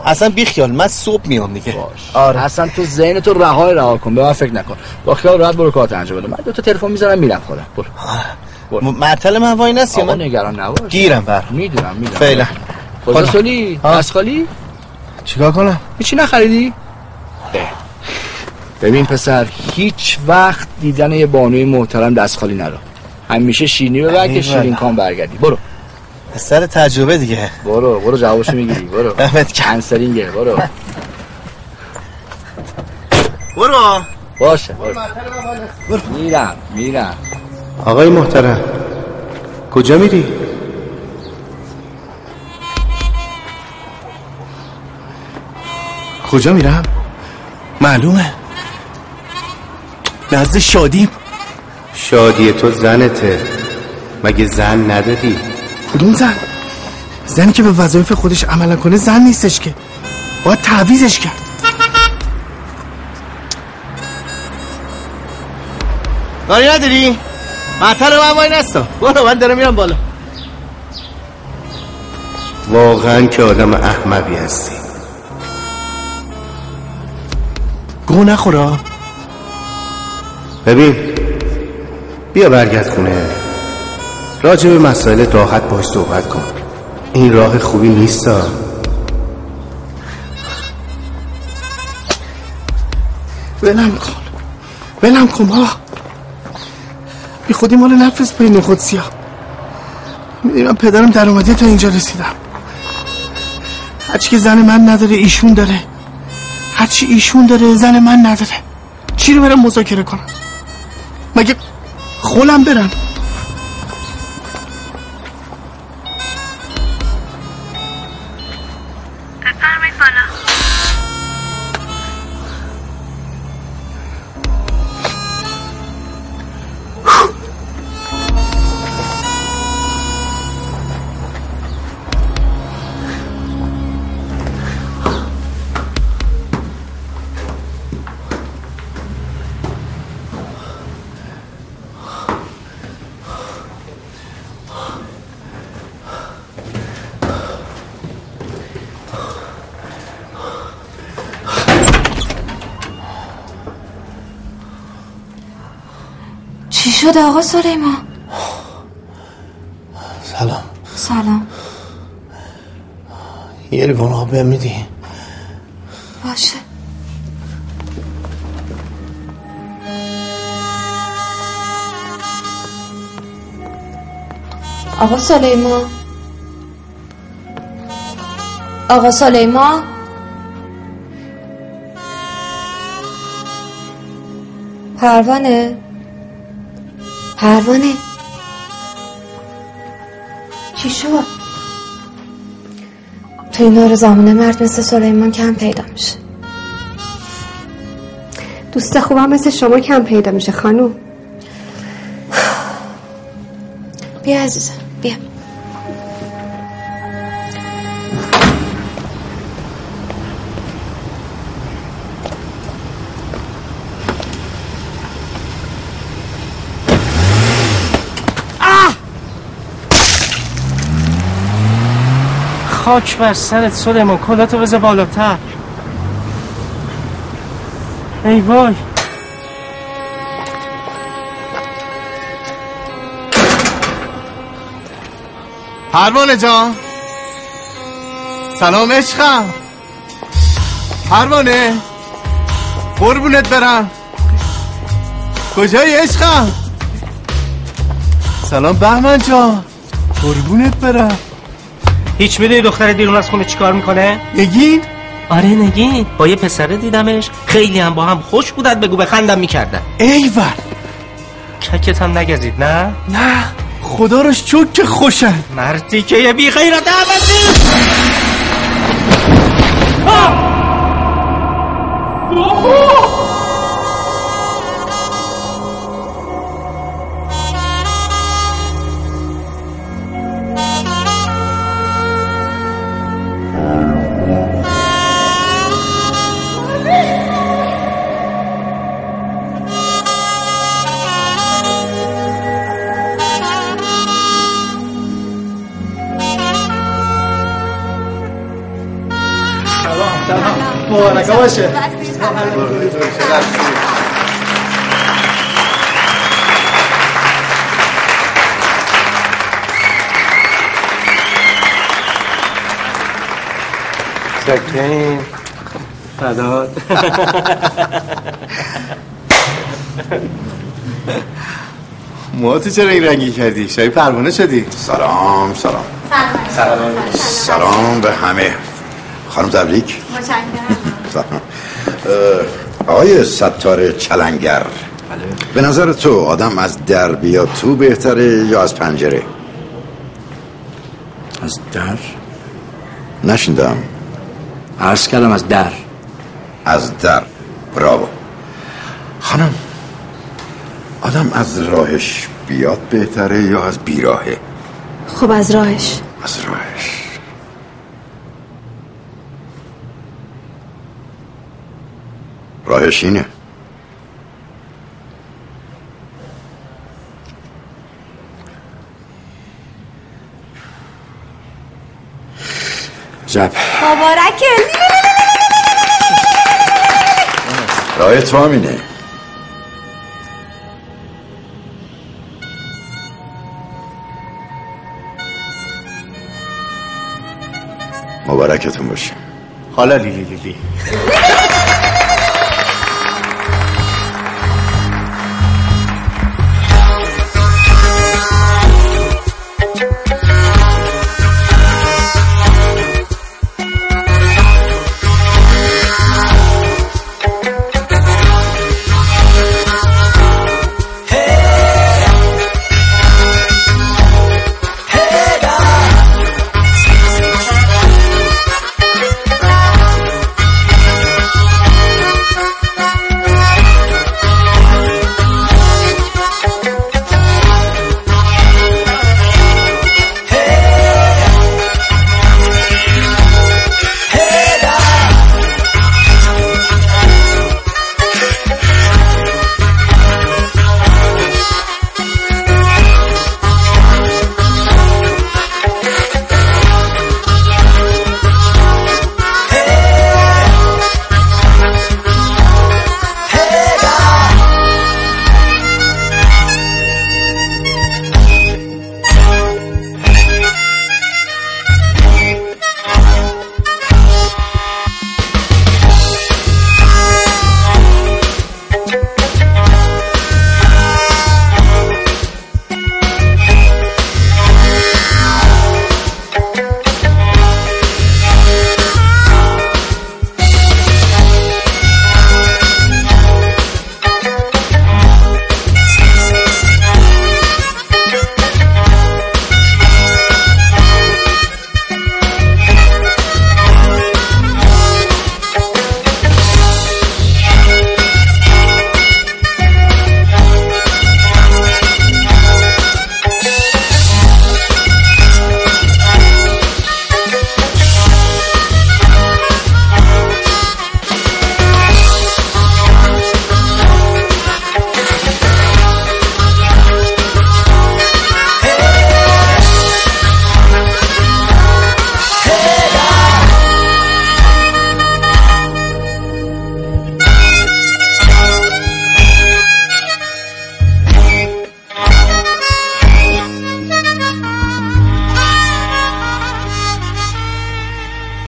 اصلا بیخیال من صبح میام دیگه. آره اصلا تو ذهن تو رها رها کن. به من فکر نکن. با خیال راحت برو کارت انجام بده. من دو تا تلفن می‌ذارم میرم خودم. برو. معطل من وای آقا من نگران نباش. گیرم بر می‌دونم می‌دونم. فعلا. خدا. سولی خالی چیکار کنم؟ هیچی نخریدی؟ ببین پسر هیچ وقت دیدن یه بانوی محترم دست خالی نرو. همیشه شیرینی ببر که. شیرین کام برگردی. برو. سر تجربه دیگه. برو برو جوابشو می‌گیری. برو. گرم. کنسلینگه برو. برو. باشه برو. میرم میرم. آقای محترم کجا میری؟ کجا میرم؟ معلومه. نزد شادیم شادی. تو زنته. مگه زن نداری؟ کدوم زن؟ زنی که به وظایف خودش عمل کنه زن نیستش که. باید تعویزش کرد. کاری نداری؟ مطل من وای نستا. برو من دارم میرم بالا. واقعا که آدم احمقی هستی. گو نخورا. ببین بیا برگرد خونه. راجع به مسائل راحت باش صحبت کن. این راه خوبی نیستا ولم کن. ولم کن با بی خودی مال نفس بین خود سیاه. من پدرم در اومده تا اینجا رسیدم. هرچی که زن من نداره ایشون داره. هرچی ایشون داره زن من نداره. چی رو برم مذاکره کنم؟ مگه خولم برم؟ شد آقا سلیمان. سلام. سلام. یه لیوان آب بهم میدی؟ باشه. آقا سلیمان. آقا سلیمان. پروانه؟ پروانه. چی شد؟ تو این دور زمانه مرد مثل سلیمان کم پیدا میشه. دوست خوبم مثل شما کم پیدا میشه خانوم. بیا عزیزم بیا. خاک بر سرت سلیمان کلاتو بذار بالاتر. ای وای. پروانه جان. سلام عشقم. پروانه قربونت برم. کجایی عشقم؟ سلام بهمن جان. قربونت برم. هیچ می‌دونی دختر دیرون از خونه چیکار می‌کنه؟ نگین؟ آره نگین با یه پسره دیدمش خیلی هم با هم خوش بودن بگو بخندم می‌کردن ایول ککت هم نگزید نه؟ نه خدا رو شکر که خوشن مردی که یه بی غیرت سلام باشه. سکین. فدات. موهاتو چرا این رنگی کردی؟ شبیه پروانه شدی؟ سلام سلام. سلام. سلام به همه. خانم تبریک. سلام اه، آقای ستار چلنگر. به نظر تو آدم از در بیا تو بهتره یا از پنجره؟ از در؟ نشیندم. عرض کردم از در. از در. براو خانم آدم از راهش بیاد بهتره یا از بیراهه؟ خب از راهش. از راهش. راهش اینه. جب. مبارکه. راه تو همینه مبارکتون باشه. حالا لیلی لیلی.